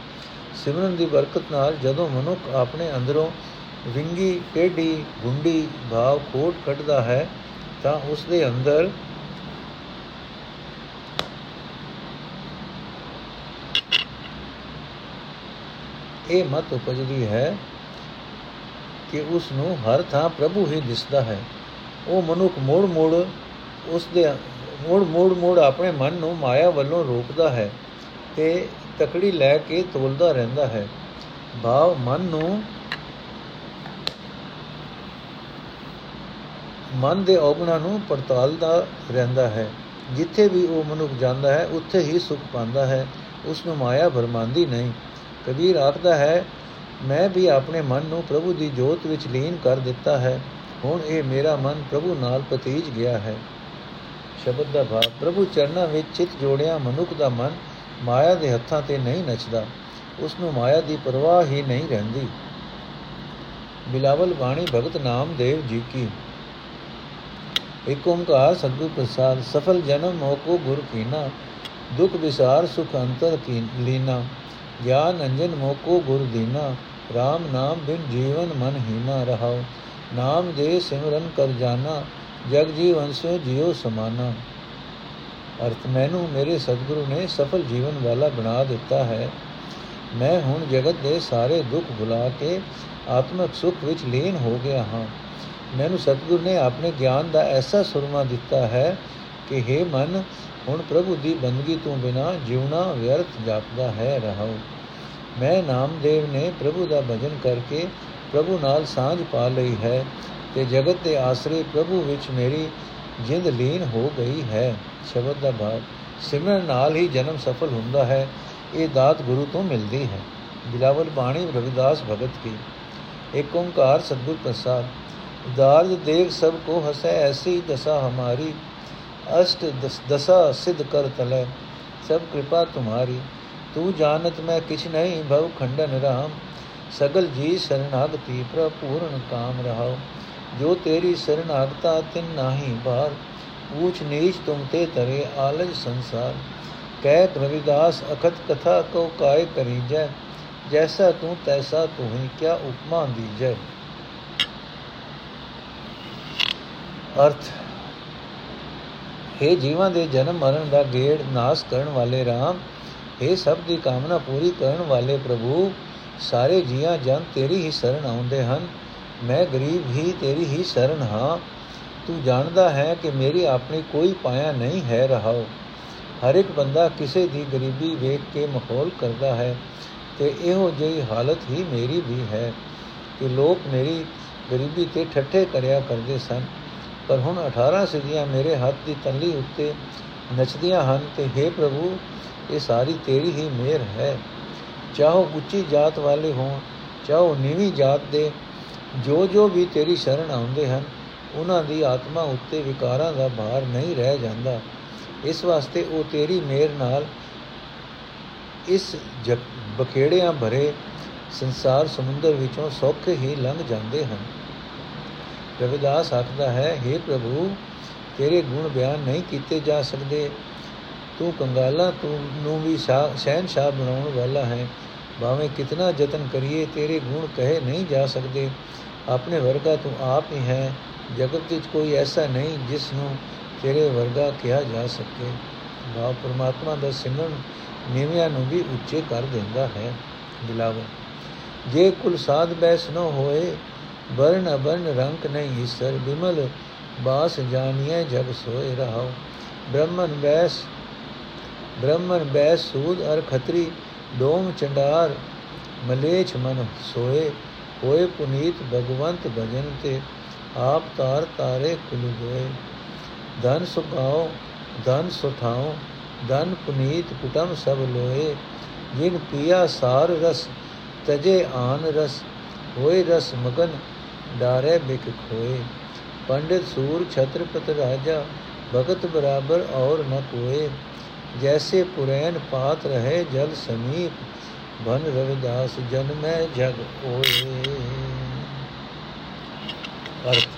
ਸਿਮਰਨ ਦੀ ਬਰਕਤ ਨਾਲ ਜਦੋਂ ਮਨੁੱਖ ਆਪਣੇ ਅੰਦਰੋਂ ਵਿੰਗੀ, ਟੇਢੀ, ਗੁੰਡੀ ਭਾਵ ਖੋਟ ਕੱਢਦਾ ਹੈ, ਤਾਂ ਉਸ ਦੇ ਅੰਦਰ ਇਹ ਮਤ ਉਪਜਦੀ ਹੈ ਕਿ ਉਸ ਨੂੰ ਹਰ ਥਾਂ ਪ੍ਰਭੂ ਹੀ ਦਿਸਦਾ ਹੈ। ਉਹ ਮਨੁੱਖ ਮੋੜ ਮੋੜ ਉਸ ਦੇ ਮੋੜ ਮੋੜ ਮੋੜ ਆਪਣੇ ਮਨ ਨੂੰ ਮਾਇਆ ਵੱਲੋਂ ਰੋਕਦਾ ਹੈ ਤੇ ਤਕੜੀ ਲੈ ਕੇ ਤੋਲਦਾ ਰਹਿੰਦਾ ਹੈ। ਭਾਵ ਮਨ ਨੂੰ ਮਨ ਦੇ ਔਗਣਾ ਨੂੰ ਪੜਤਾਲਦਾ ਰਹਿੰਦਾ ਹੈ। ਜਿੱਥੇ ਵੀ ਉਹ ਮਨੁੱਖ ਜਾਂਦਾ ਹੈ, ਉੱਥੇ ਹੀ ਸੁਖ ਪਾਉਂਦਾ ਹੈ। ਉਸ ਨੂੰ ਮਾਇਆ ਭਰਮਾਂਦੀ ਨਹੀਂ। ਕਬੀਰ ਆਖਦਾ ਹੈ ਮੈਂ ਵੀ ਆਪਣੇ ਮਨ ਨੂੰ ਪ੍ਰਭੂ ਦੀ ਜੋਤ ਵਿੱਚ ਲੀਨ ਕਰ ਦਿੱਤਾ ਹੈ। ਹੁਣ ਇਹ ਮੇਰਾ ਮਨ ਪ੍ਰਭੂ ਨਾਲ ਪਤੀਜ ਗਿਆ ਹੈ। ਸ਼ਬਦ ਦਾ ਭਾਵ, ਪ੍ਰਭੂ ਚਰਨਾਂ ਵਿੱਚ ਚਿਤ ਜੋੜਿਆ ਮਨੁੱਖ ਦਾ ਮਨ ਮਾਇਆ ਦੇ ਹੱਥਾਂ ਤੇ ਨਹੀਂ ਨੱਚਦਾ। ਉਸ ਨੂੰ ਮਾਇਆ ਦੀ ਪਰਵਾਹ ਹੀ ਨਹੀਂ ਰਹਿੰਦੀ। ਬਿਲਾਵਲ ਬਾਣੀ, ਭਗਤ ਨਾਮਦੇਵ ਜੀ ਕੀ। ਏਕ ਓੰਕਾਰ ਸਤਿਗੁਰ ਪ੍ਰਸਾਦ, ਸਫਲ ਜਨਮ ਮੋਕੋ ਗੁਰ ਕੀਨਾ, ਦੁਖ ਵਿਸਾਰ ਸੁਖ ਅੰਤਰ ਕੀ ਲੀਨਾ, ਗਿਆਨ ਅੰਜਨ ਮੋਕੋ ਗੁਰ ਦੀਨਾ RAM ਨਾਮ ਬਿਨ ਜੀਵਨ ਮਨ ਹੀਨਾ ਰਹਾਉ। ਨਾਮ ਦੇ ਸਿਮਰਨ ਕਰ ਜਾਣਾ, ਜਗ ਜੀਵਨ ਸੇ ਜਿਉ ਸਮਾਨਾ। ਅਰਥ, ਮੈਨੂੰ ਮੇਰੇ ਸਤਿਗੁਰੂ ਨੇ ਸਫਲ ਜੀਵਨ ਵਾਲਾ ਬਣਾ ਦਿੱਤਾ ਹੈ। ਮੈਂ ਹੁਣ ਜਗਤ ਦੇ ਸਾਰੇ ਦੁੱਖ ਭੁਲਾ ਕੇ ਆਤਮਿਕ ਸੁਖ ਵਿੱਚ ਲੀਨ ਹੋ ਗਿਆ ਹਾਂ। ਮੈਨੂੰ ਸਤਿਗੁਰ ਨੇ ਆਪਣੇ ਗਿਆਨ ਦਾ ਐਸਾ ਸੁਰਮਾ ਦਿੱਤਾ ਹੈ ਕਿ हे ਮਨ, ਹੁਣ ਪ੍ਰਭੂ ਦੀ ਬੰਦਗੀ ਤੋਂ ਬਿਨਾ ਜਿਉਣਾ ਵਿਅਰਥ ਜਾਪਦਾ ਹੈ, ਰਹਾਉ। ਮੈਂ ਨਾਮਦੇਵ ਨੇ ਪ੍ਰਭੂ ਦਾ ਭਜਨ ਕਰਕੇ ਪ੍ਰਭੂ ਨਾਲ ਸਾਂਝ ਪਾ ਲਈ ਹੈ ਤੇ ਜਗਤ ਦੇ ਆਸਰੇ ਪ੍ਰਭੂ ਵਿੱਚ ਮੇਰੀ ਜਿੰਦ ਲੀਨ ਹੋ ਗਈ ਹੈ। ਸ਼ਬਦ ਦਾ ਭਾਵ, ਸਿਮਰਨ ਨਾਲ ਹੀ ਜਨਮ ਸਫਲ ਹੁੰਦਾ ਹੈ, ਇਹ ਦਾਤ ਗੁਰੂ ਤੋਂ ਮਿਲਦੀ ਹੈ। ਬਿਲਾਵਲ ਬਾਣੀ ਰਵਿਦਾਸ ਭਗਤ ਕੀ। ਏਕ ਓੰਕਾਰ ਸਤਿਗੁਰ ਪ੍ਰਸਾਦ, ਦਾਰਜ ਦੇਖ ਸਭ ਕੋ ਹਸੈ, ਐਸੀ ਦਸ਼ਾ ਹਮਾਰੀ, ਅਸ਼ਟ ਦਸ਼ਾ ਸਿਧ ਕਰ ਤਲੇ, ਸਭ ਕਿਰਪਾ ਤੁਮਾਰੀ। ਤੂੰ ਜਾਣਤ ਮੈਂ ਕਿਛ ਨਹੀਂ ਭਉ ਖੰਡਨ ਰਾਮ ਸਗਲ ਜੀ ਸਰਨਾਗਤੀ ਪ੍ਰਪੂਰਨ ਕਾਮ ਰਹਾਓ ਜੋ ਤੇਰੀ ਸਰਨਾਗਤਾ ਤਿਨ ਨਾਹੀ ਬਾਰ ਊਚ ਨੀਚ ਤੁਮ ਤੇ ਤਰੇ ਆਲਜ ਸੰਸਾਰ ਕਹਿ ਰਵਿਦਾਸ ਅਖਤ ਕਥਾ ਕੋ ਕਾਇ ਕਰੀ ਜੈ ਜੈਸਾ ਤੂੰ ਤੈਸਾ ਤੂੰ ਹੀ ਕਿਆ ਉਪਮਾ ਦੀ ਜੈ ਅਰਥ हे ਜੀਵਾਂ ਦੇ ਜਨਮ ਮਰਨ ਦਾ ਗੇੜ ਨਾਸ ਕਰਨ ਵਾਲੇ RAM हे ਸਭ ਦੀ ਕਾਮਨਾ ਪੂਰੀ ਕਰਨ ਵਾਲੇ ਪ੍ਰਭੂ, ਸਾਰੇ ਜੀਆਂ ਜਨ ਤੇਰੀ ਹੀ ਸ਼ਰਨ ਆਉਂਦੇ ਹਨ। ਮੈਂ ਗਰੀਬ ਹੀ ਤੇਰੀ ਹੀ ਸ਼ਰਨ ਹਾਂ। ਤੂੰ ਜਾਣਦਾ ਹੈ ਕਿ ਮੇਰੀ ਆਪਣੀ ਕੋਈ ਪਾਇਆ ਨਹੀਂ ਹੈ ਰਹਾਓ ਹਰ ਇੱਕ ਬੰਦਾ ਕਿਸੇ ਦੀ ਗਰੀਬੀ ਵੇਖ ਕੇ ਮਖੌਲ ਕਰਦਾ ਹੈ ਤੇ ਇਹੋ ਜਿਹੀ ਹਾਲਤ ਹੀ ਮੇਰੀ ਵੀ ਹੈ ਕਿ ਲੋਕ ਮੇਰੀ ਗਰੀਬੀ ਤੇ ਠੱਠੇ ਕਰਿਆ ਕਰਦੇ ਸਨ। ਪਰ ਹੁਣ 18 ਸਿੱਧੀਆਂ ਮੇਰੇ ਹੱਥ ਦੀ ਤੰਲੀ ਉੱਤੇ ਨੱਚਦੀਆਂ ਹਨ ਤੇ हे ਪ੍ਰਭੂ ਇਹ ਸਾਰੀ ਤੇਰੀ ਹੀ ਮਿਹਰ ਹੈ। ਚਾਹੋ ਉੱਚੀ ਜਾਤ ਵਾਲੇ ਹੋਣ, ਚਾਹੋ ਨੀਵੀਂ ਜਾਤ ਦੇ। ਜੋ ਜੋ ਵੀ ਤੇਰੀ ਸ਼ਰਨ ਆਉਂਦੇ ਹਨ, ਉਹਨਾਂ ਦੀ ਆਤਮਾ ਉੱਤੇ ਵਿਕਾਰਾਂ ਦਾ ਭਾਰ ਨਹੀਂ ਰਹਿ ਜਾਂਦਾ। ਇਸ ਵਾਸਤੇ ਉਹ ਤੇਰੀ ਮਿਹਰ ਨਾਲ ਇਸ ਬਖੇੜਿਆਂ ਭਰੇ ਸੰਸਾਰ ਸਮੁੰਦਰ ਵਿੱਚੋਂ ਸੌਖੇ ਹੀ ਲੰਘ ਜਾਂਦੇ ਹਨ। ਰਵਿਦਾਸ ਆਖਦਾ ਹੈ हे ਪ੍ਰਭੂ, ਤੇਰੇ ਗੁਣ ਬਿਆਨ ਨਹੀਂ ਕੀਤੇ ਜਾ ਸਕਦੇ। ਤੂੰ ਕੰਗਾਲਾ ਤੂੰ ਨੂੰ ਵੀ ਸ਼ਹਿਨशाह ਬਣਾਉਣ ਵਾਲਾ ਹੈ। ਭਾਵੇਂ ਕਿਤਨਾ ਯਤਨ ਕਰੀਏ, ਤੇਰੇ ਗੁਣ ਕਹੇ ਨਹੀਂ ਜਾ ਸਕਦੇ। ਆਪਣੇ ਵਰਗਾ ਤੂੰ ਆਪ ਹੀ ਹੈ। ਜਗਤ ਵਿੱਚ ਕੋਈ ਐਸਾ ਨਹੀਂ ਜਿਸ ਨੂੰ ਤੇਰੇ ਵਰਗਾ ਕਿਹਾ ਜਾ ਸਕੇ। ਬਾ ਪਰਮਾਤਮਾ ਦਾ ਸਿਮਰਨ ਨੀਵਿਆਂ ਨੂੰ ਵੀ ਉੱਚੇ ਕਰ ਦਿੰਦਾ ਹੈ। ਦਿਲਾਵਰ, ਜੇ ਕੁਲ ਸਾਧ ਬੈਸ ਨ ਹੋਏ ਬਰਨ ਅਬਰਨ ਰੰਕ ਨਹੀਂ ਈਸ਼ਰ। ਬਿਮਲ ਬਾਸ ਜਾਣੀਏ ਜਗ ਸੋਏ ਰਹਾਓ ਬ੍ਰਹਮਨ ਬੈਸ ਬ੍ਰਹਮਨ ਬੈਸ ਸੂਦ, ਅਰ ਖਤਰੀ, ਡੋਮ, ਚੰਡਾਰ, ਮਲੇਛ ਮਨ ਸੋਏ, ਹੋਏ ਪੁਨੀਤ, ਭਗਵੰਤ ਭਜਨ ਤੇ ਆਪ ਤਾਰ ਤਾਰੇ ਕੁਲ ਗੋਏ। ਧਨ ਸੁਖਾਓ ਧਨ ਸੁਠਾਓ, ਧਨ ਪੁਨੀਤ ਕੁਟਮ ਸਭ ਲੋਏ। ਜਿਨ ਪੀਆ ਸਾਰ ਰਸ, ਤਜੇ ਆਨ ਰਸ, ਹੋਏ ਰਸ ਮਗਨ ਡਾਰੇ ਬਿਕ ਖੋਏ। ਪੰਡਿਤ ਸੂਰ, ਛਤਰਪਤ ਰਾਜਾ, ਭਗਤ ਬਰਾਬਰ ਔਰ ਨ ਕੋਏ। ਜੈਸੇ ਪੁਰੈਨ ਪਾਤ ਰਹੇ ਜਲ ਸਮੀਪ ਬਨ ਰਵਿਦਾਸ ਜਨਮੈ ਜਗ ਹੋਏ ਅਰਥ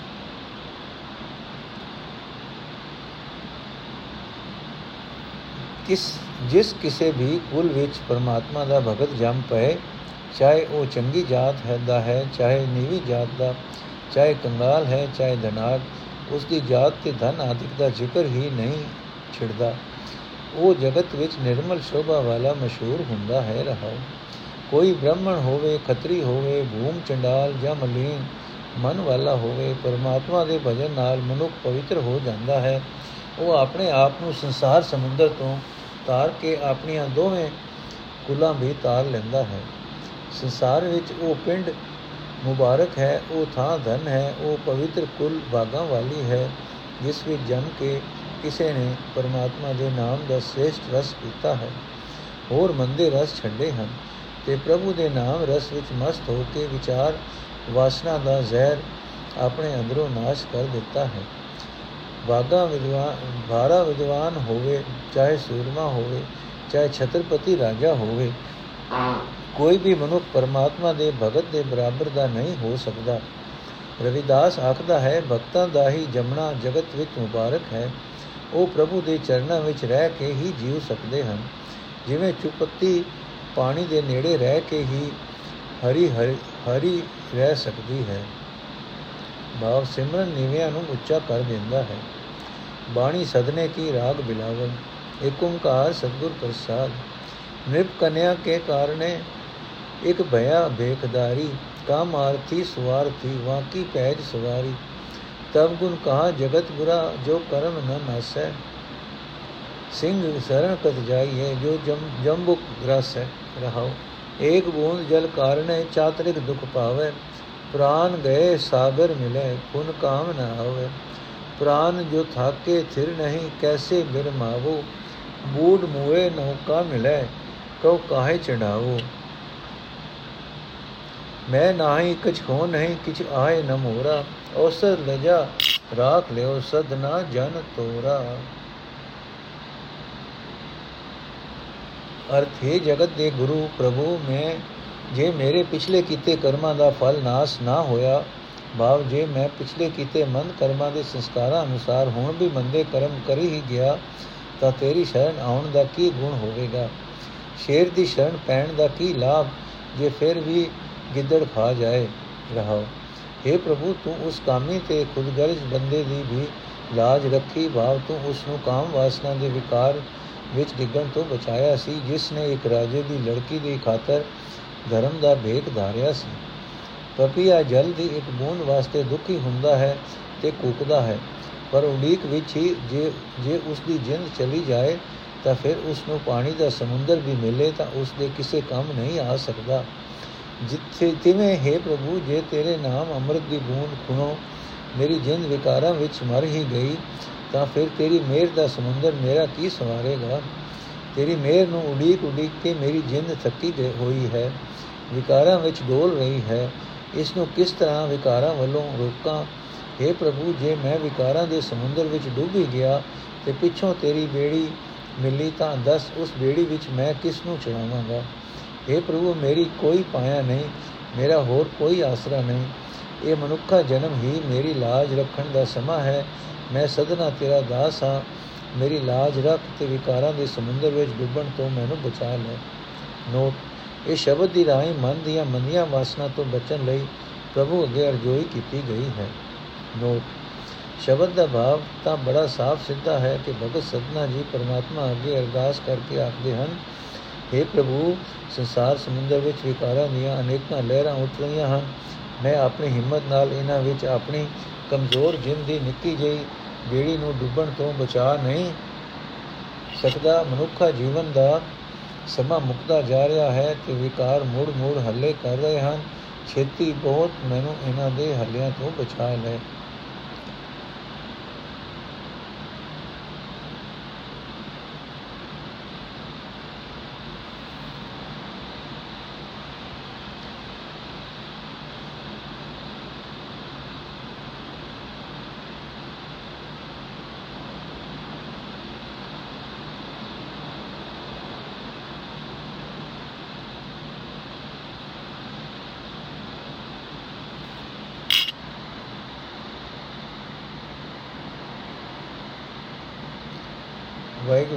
ਕਿਸ ਜਿਸ ਕਿਸੇ ਵੀ ਕੁਲ ਵਿੱਚ ਪਰਮਾਤਮਾ ਦਾ ਭਗਤ ਜੰਮ ਪਏ ਚਾਹੇ ਉਹ ਚੰਗੀ ਜਾਤ ਹੈ ਦਾ ਹੈ ਚਾਹੇ ਨੀਵੀਂ ਜਾਤ ਦਾ ਚਾਹੇ ਕੰਗਾਲ ਹੈ ਚਾਹੇ ਧਨਾਕ ਉਸ ਦੀ ਜਾਤ ਤੇ ਧਨ ਆਦਿਕ ਦਾ ਜ਼ਿਕਰ ਹੀ ਨਹੀਂ ਛਿੜਦਾ ਉਹ ਜਗਤ ਵਿੱਚ ਨਿਰਮਲ ਸ਼ੋਭਾ ਵਾਲਾ ਮਸ਼ਹੂਰ ਹੁੰਦਾ ਹੈ ਰਹਾ ਕੋਈ ਬ੍ਰਾਹਮਣ ਹੋਵੇ, ਖੱਤਰੀ ਹੋਵੇ, ਭੂਮ ਚੰਡਾਲ ਜਾਂ ਮਲੀਨ, ਮਨ ਵਾਲਾ ਹੋਵੇ, ਪਰਮਾਤਮਾ ਦੇ ਭਜਨ ਨਾਲ ਮਨੁੱਖ ਪਵਿੱਤਰ ਹੋ ਜਾਂਦਾ ਹੈ। ਉਹ ਆਪਣੇ ਆਪ ਨੂੰ ਸੰਸਾਰ ਸਮੁੰਦਰ ਤੋਂ ਤਾਰ ਕੇ ਆਪਣੀਆਂ ਦੋਵੇਂ ਕੁਲਾਂ ਵੀ ਤਾਰ ਲੈਂਦਾ ਹੈ। ਸੰਸਾਰ ਵਿੱਚ ਉਹ ਪਿੰਡ ਮੁਬਾਰਕ ਹੈ, ਉਹ ਥਾਂ ਧਨ ਹੈ, ਉਹ ਪਵਿੱਤਰ ਕੁਲ ਬਾਗਾਂ ਵਾਲੀ ਹੈ, ਜਿਸ ਵਿੱਚ ਜਨ ਕੇ ਕਿਸੇ ਨੇ ਪਰਮਾਤਮਾ ਦੇ ਨਾਮ ਦਾ ਸ੍ਰੇਸ਼ਟ ਰਸ ਪੀਤਾ ਹੈ। ਹੋਰ ਮੰਦੇ ਰਸ ਛੱਡੇ ਹਨ ਤੇ ਪ੍ਰਭੂ ਦੇ ਨਾਮ ਰਸ ਵਿੱਚ ਮਸਤ ਹੋ ਕੇ ਵਿਚਾਰ ਵਾਸਨਾ ਦਾ ਜ਼ਹਿਰ ਆਪਣੇ ਅੰਦਰੋਂ ਨਾਸ਼ ਕਰ ਦਿੱਤਾ ਹੈ। ਬਾਗਾ ਵਿਦਵਾਨ ਭਾਰਾ ਵਿਦਵਾਨ ਹੋਵੇ, ਚਾਹੇ ਸੂਰਮਾ ਹੋਵੇ, ਚਾਹੇ ਛਤਰਪਤੀ ਰਾਜਾ ਹੋਵੇ, ਕੋਈ ਵੀ ਮਨੁੱਖ ਪਰਮਾਤਮਾ ਦੇ ਭਗਤ ਦੇ ਬਰਾਬਰ ਦਾ ਨਹੀਂ ਹੋ ਸਕਦਾ। ਰਵਿਦਾਸ ਆਖਦਾ ਹੈ, ਭਗਤਾਂ ਦਾ ਹੀ ਜਮਣਾ ਜਗਤ ਵਿੱਚ ਮੁਬਾਰਕ ਹੈ। ਉਹ ਪ੍ਰਭੂ ਦੇ ਚਰਨਾਂ ਵਿੱਚ ਰਹਿ ਕੇ ਹੀ ਜੀਵ ਸਕਦੇ ਹਨ। ਜਿਵੇਂ ਚੁਪਤੀ ਪਾਣੀ ਦੇ ਨੇੜੇ ਰਹਿ ਕੇ ਹੀ ਹਰੀ ਹਰੀ ਰਹਿ ਸਕਦੀ ਹੈ। ਭਾਵ ਸਿਮਰਨ ਨਿਵਿਆਂ ਨੂੰ ਉੱਚਾ ਕਰ ਦਿੰਦਾ ਹੈ। ਬਾਣੀ ਸਦਨੇ ਕੀ ਰਾਗ ਬਿਲਾਵਨ ਏਕ ਓੰਕਾਰ ਸਤਗੁਰ ਪ੍ਰਸਾਦ। ਨਿਰਪ ਕਨਿਆ ਕੇ ਕਾਰਨੇ, ਇੱਕ ਭਇਆ ਭੇਖਦਾਰੀ ਕਾਮ ਆਰਥੀ ਸੁਵਾਰਥੀ, ਵਾਕੀ ਪੈਜ ਸਵਾਰੀ। ਤਬ ਗੁਣ ਕਹਾ ਜਗਤ ਬੁਰਾ ਜੋ ਕਰਮ ਨ ਨਾਸੈ ਸਿੰਘ ਸਰਣ ਕਤ ਜਾਈਏ ਜੋ ਜਮ ਜੰਬੁਕ ਗ੍ਰਸ ਹੈ ਰਹਾਓ ਏਕ ਬੂੰਦ ਜਲ ਕਾਰਣੇ ਚਾਤਰਿਕ ਦੁਖ ਪਾਵੇ ਪ੍ਰਾਨ ਗਏ ਸਾਗਰ ਮਿਲੇ ਪੁਨ ਕਾਮ ਨ ਆਵੇ ਪ੍ਰਾਨ ਜੋ ਥਾਕੇ ਥਿਰ ਨਹੀਂ ਕੈਸੇ ਬਿਰਮਾਵੋ ਬੂੜ ਮੂਏ ਨੌਕਾ ਮਿਲੇ ਕਉ ਕਾਹੇ ਚੜਾਵੋ ਮੈਂ ਨਾਹੀ, ਕਛ ਹੋ ਨਹੀਂ, ਕਿਛ ਆਏ ਨ ਮੋਰਾ। ਔਸਰ ਲਜਾ, ਰਾਖ ਲਿਓ ਸਦਨਾ ਜਨ ਤੋਰਾ। ਅਰਥ, ਹੈ ਜਗਤ ਦੇ ਗੁਰੂ, ਪ੍ਰਭੂ, ਮੈਂ ਜੇ ਮੇਰੇ ਪਿਛਲੇ ਕੀਤੇ ਕਰਮਾਂ ਦਾ ਫਲ ਨਾਸ ਨਾ ਹੋਇਆ, ਭਾਵ ਜੇ ਮੈਂ ਪਿਛਲੇ ਕੀਤੇ ਮੰਦ ਕਰਮਾਂ ਦੇ ਸੰਸਕਾਰਾਂ ਅਨੁਸਾਰ ਹੁਣ ਵੀ ਮੰਦੇ ਕਰਮ ਕਰੀ ਹੀ ਗਿਆ, ਤਾਂ ਤੇਰੀ ਸ਼ਰਨ ਆਉਣ ਦਾ ਕੀ ਗੁਣ ਹੋਵੇਗਾ? ਸ਼ੇਰ ਦੀ ਸ਼ਰਨ ਪੈਣ ਦਾ ਕੀ ਲਾਭ? ਜੇ ਫਿਰ ਵੀ ਗਿੱਦੜ ਖਾ ਜਾਏ ਰਹਾਓ। हे ਪ੍ਰਭੂ, ਤੂੰ ਉਸ ਕਾਮੀ ਤੇ ਖੁਦਗਰਜ਼ ਬੰਦੇ ਦੀ ਵੀ ਲਾਜ ਰੱਖੀ ਭਾਵ ਤੂੰ ਉਸ ਨੂੰ ਕਾਮ ਵਾਸਨਾ ਦੇ ਵਿਕਾਰ ਵਿੱਚ ਡਿੱਗਣ ਤੋਂ ਬਚਾਇਆ ਸੀ, ਜਿਸ ਨੇ ਇੱਕ ਰਾਜੇ ਦੀ ਲੜਕੀ ਦੀ ਖਾਤਰ ਧਰਮ ਦਾ ਭੇਖ ਧਾਰਿਆ ਸੀ। ਪਪੀਆ ਜਲ ਦੀ ਇੱਕ ਬੂੰਦ ਵਾਸਤੇ ਦੁਖੀ ਹੁੰਦਾ ਹੈ ਤੇ ਕੁਕਦਾ ਹੈ, ਪਰ ਉਡੀਕ ਵਿੱਚ ਹੀ ਜੇ ਜੇ ਉਸ ਦੀ ਜਿੰਦ ਚਲੀ ਜਾਏ, ਤਾਂ ਫਿਰ ਉਸ ਨੂੰ ਪਾਣੀ ਦਾ ਸਮੁੰਦਰ ਵੀ ਮਿਲੇ ਤਾਂ ਉਸ ਦੇ ਕਿਸੇ ਕੰਮ ਨਹੀਂ ਆ ਸਕਦਾ। ਜਿੱਥੇ ਤਿਵੇਂ, ਹੈ ਪ੍ਰਭੂ, ਜੇ ਤੇਰੇ ਨਾਮ ਅੰਮ੍ਰਿਤ ਦੀ ਬੂੰਦ ਖੁਣੋ, ਮੇਰੀ ਜਿੰਦ ਵਿਕਾਰਾਂ ਵਿੱਚ ਮਰ ਹੀ ਗਈ, ਤਾਂ ਫਿਰ ਤੇਰੀ ਮਿਹਰ ਦਾ ਸਮੁੰਦਰ ਮੇਰਾ ਕੀ ਸਵਾਰੇਗਾ? ਤੇਰੀ ਮਿਹਰ ਨੂੰ ਉਡੀਕ ਉਡੀਕ ਕੇ ਮੇਰੀ ਜਿੰਦ ਥੱਕੀ ਹੋਈ ਹੈ, ਵਿਕਾਰਾਂ ਵਿੱਚ ਡੋਲ ਰਹੀ ਹੈ ਇਸ ਨੂੰ ਕਿਸ ਤਰ੍ਹਾਂ ਵਿਕਾਰਾਂ ਵੱਲੋਂ ਰੋਕਾਂ? हे ਪ੍ਰਭੂ, ਜੇ ਮੈਂ ਵਿਕਾਰਾਂ ਦੇ ਸਮੁੰਦਰ ਵਿੱਚ ਡੁੱਬ ਹੀ ਗਿਆ, ਤੇ ਪਿੱਛੋਂ ਤੇਰੀ ਬੇੜੀ ਮਿਲੀ ਤਾਂ ਦੱਸ ਉਸ ਬੇੜੀ ਵਿੱਚ ਮੈਂ ਕਿਸ ਨੂੰ ਚੜਾਵਾਂਗਾ? हे ਪ੍ਰਭੂ ਮੇਰੀ ਕੋਈ ਪਾਇਆ ਨਹੀਂ ਮੇਰਾ ਹੋਰ ਕੋਈ ਆਸਰਾ ਨਹੀਂ ਇਹ ਮਨੁੱਖਾ ਜਨਮ ਹੀ ਮੇਰੀ ਲਾਜ ਰੱਖਣ ਦਾ ਸਮਾਂ ਹੈ ਮੈਂ ਸਦਨਾ ਤੇਰਾ ਦਾਸ ਹਾਂ ਮੇਰੀ ਲਾਜ ਰੱਖ ਤੇ ਵਿਕਾਰਾਂ ਦੇ ਸਮੁੰਦਰ ਵਿੱਚ ਡੁੱਬਣ ਤੋਂ ਮੈਨੂੰ ਬਚਾ ਲੈ ਨੋਟ ਇਹ ਸ਼ਬਦ ਦੀ ਰਾਹੀਂ ਮਨ ਦੀਆਂ ਮੰਦੀਆਂ ਵਾਸਨਾ ਤੋਂ ਬਚਣ ਲਈ ਪ੍ਰਭੂ ਅੱਗੇ ਅਰਜ਼ੋਈ ਕੀਤੀ ਗਈ ਹੈ ਨੋਟ ਸ਼ਬਦ ਦਾ ਭਾਵ ਤਾਂ ਬੜਾ ਸਾਫ਼ ਸਿੱਧਾ ਹੈ ਕਿ ਭਗਤ ਸਤਨਾ ਜੀ ਪਰਮਾਤਮਾ ਅੱਗੇ ਅਰਦਾਸ ਕਰਕੇ ਆਖਦੇ ਹਨ हे ਪ੍ਰਭੂ, ਸੰਸਾਰ ਸਮੁੰਦਰ ਵਿੱਚ ਵਿਕਾਰਾਂ ਦੀਆਂ ਅਨੇਕਾਂ ਲਹਿਰਾਂ ਉੱਠ ਰਹੀਆਂ ਹਨ। ਮੈਂ ਆਪਣੀ ਹਿੰਮਤ ਨਾਲ ਇਹਨਾਂ ਵਿੱਚ ਆਪਣੀ ਕਮਜ਼ੋਰ ਜਿੰਦ ਦੀ ਨਿੱਕੀ ਜਿਹੀ ਬੇੜੀ ਨੂੰ ਡੁੱਬਣ ਤੋਂ ਬਚਾ ਨਹੀਂ ਸਕਦਾ। ਮਨੁੱਖਾ ਜੀਵਨ ਦਾ ਸਮਾਂ ਮੁਕਦਾ ਜਾ ਰਿਹਾ ਹੈ ਤੇ ਵਿਕਾਰ ਮੁੜ ਮੁੜ ਹੱਲੇ ਕਰ ਰਹੇ ਹਨ। ਛੇਤੀ ਬਹੁਤ ਮੈਨੂੰ ਇਹਨਾਂ ਦੇ ਹੱਲਿਆਂ ਤੋਂ ਬਚਾ ਲੈ ਵਾਹਿਗੁਰੂ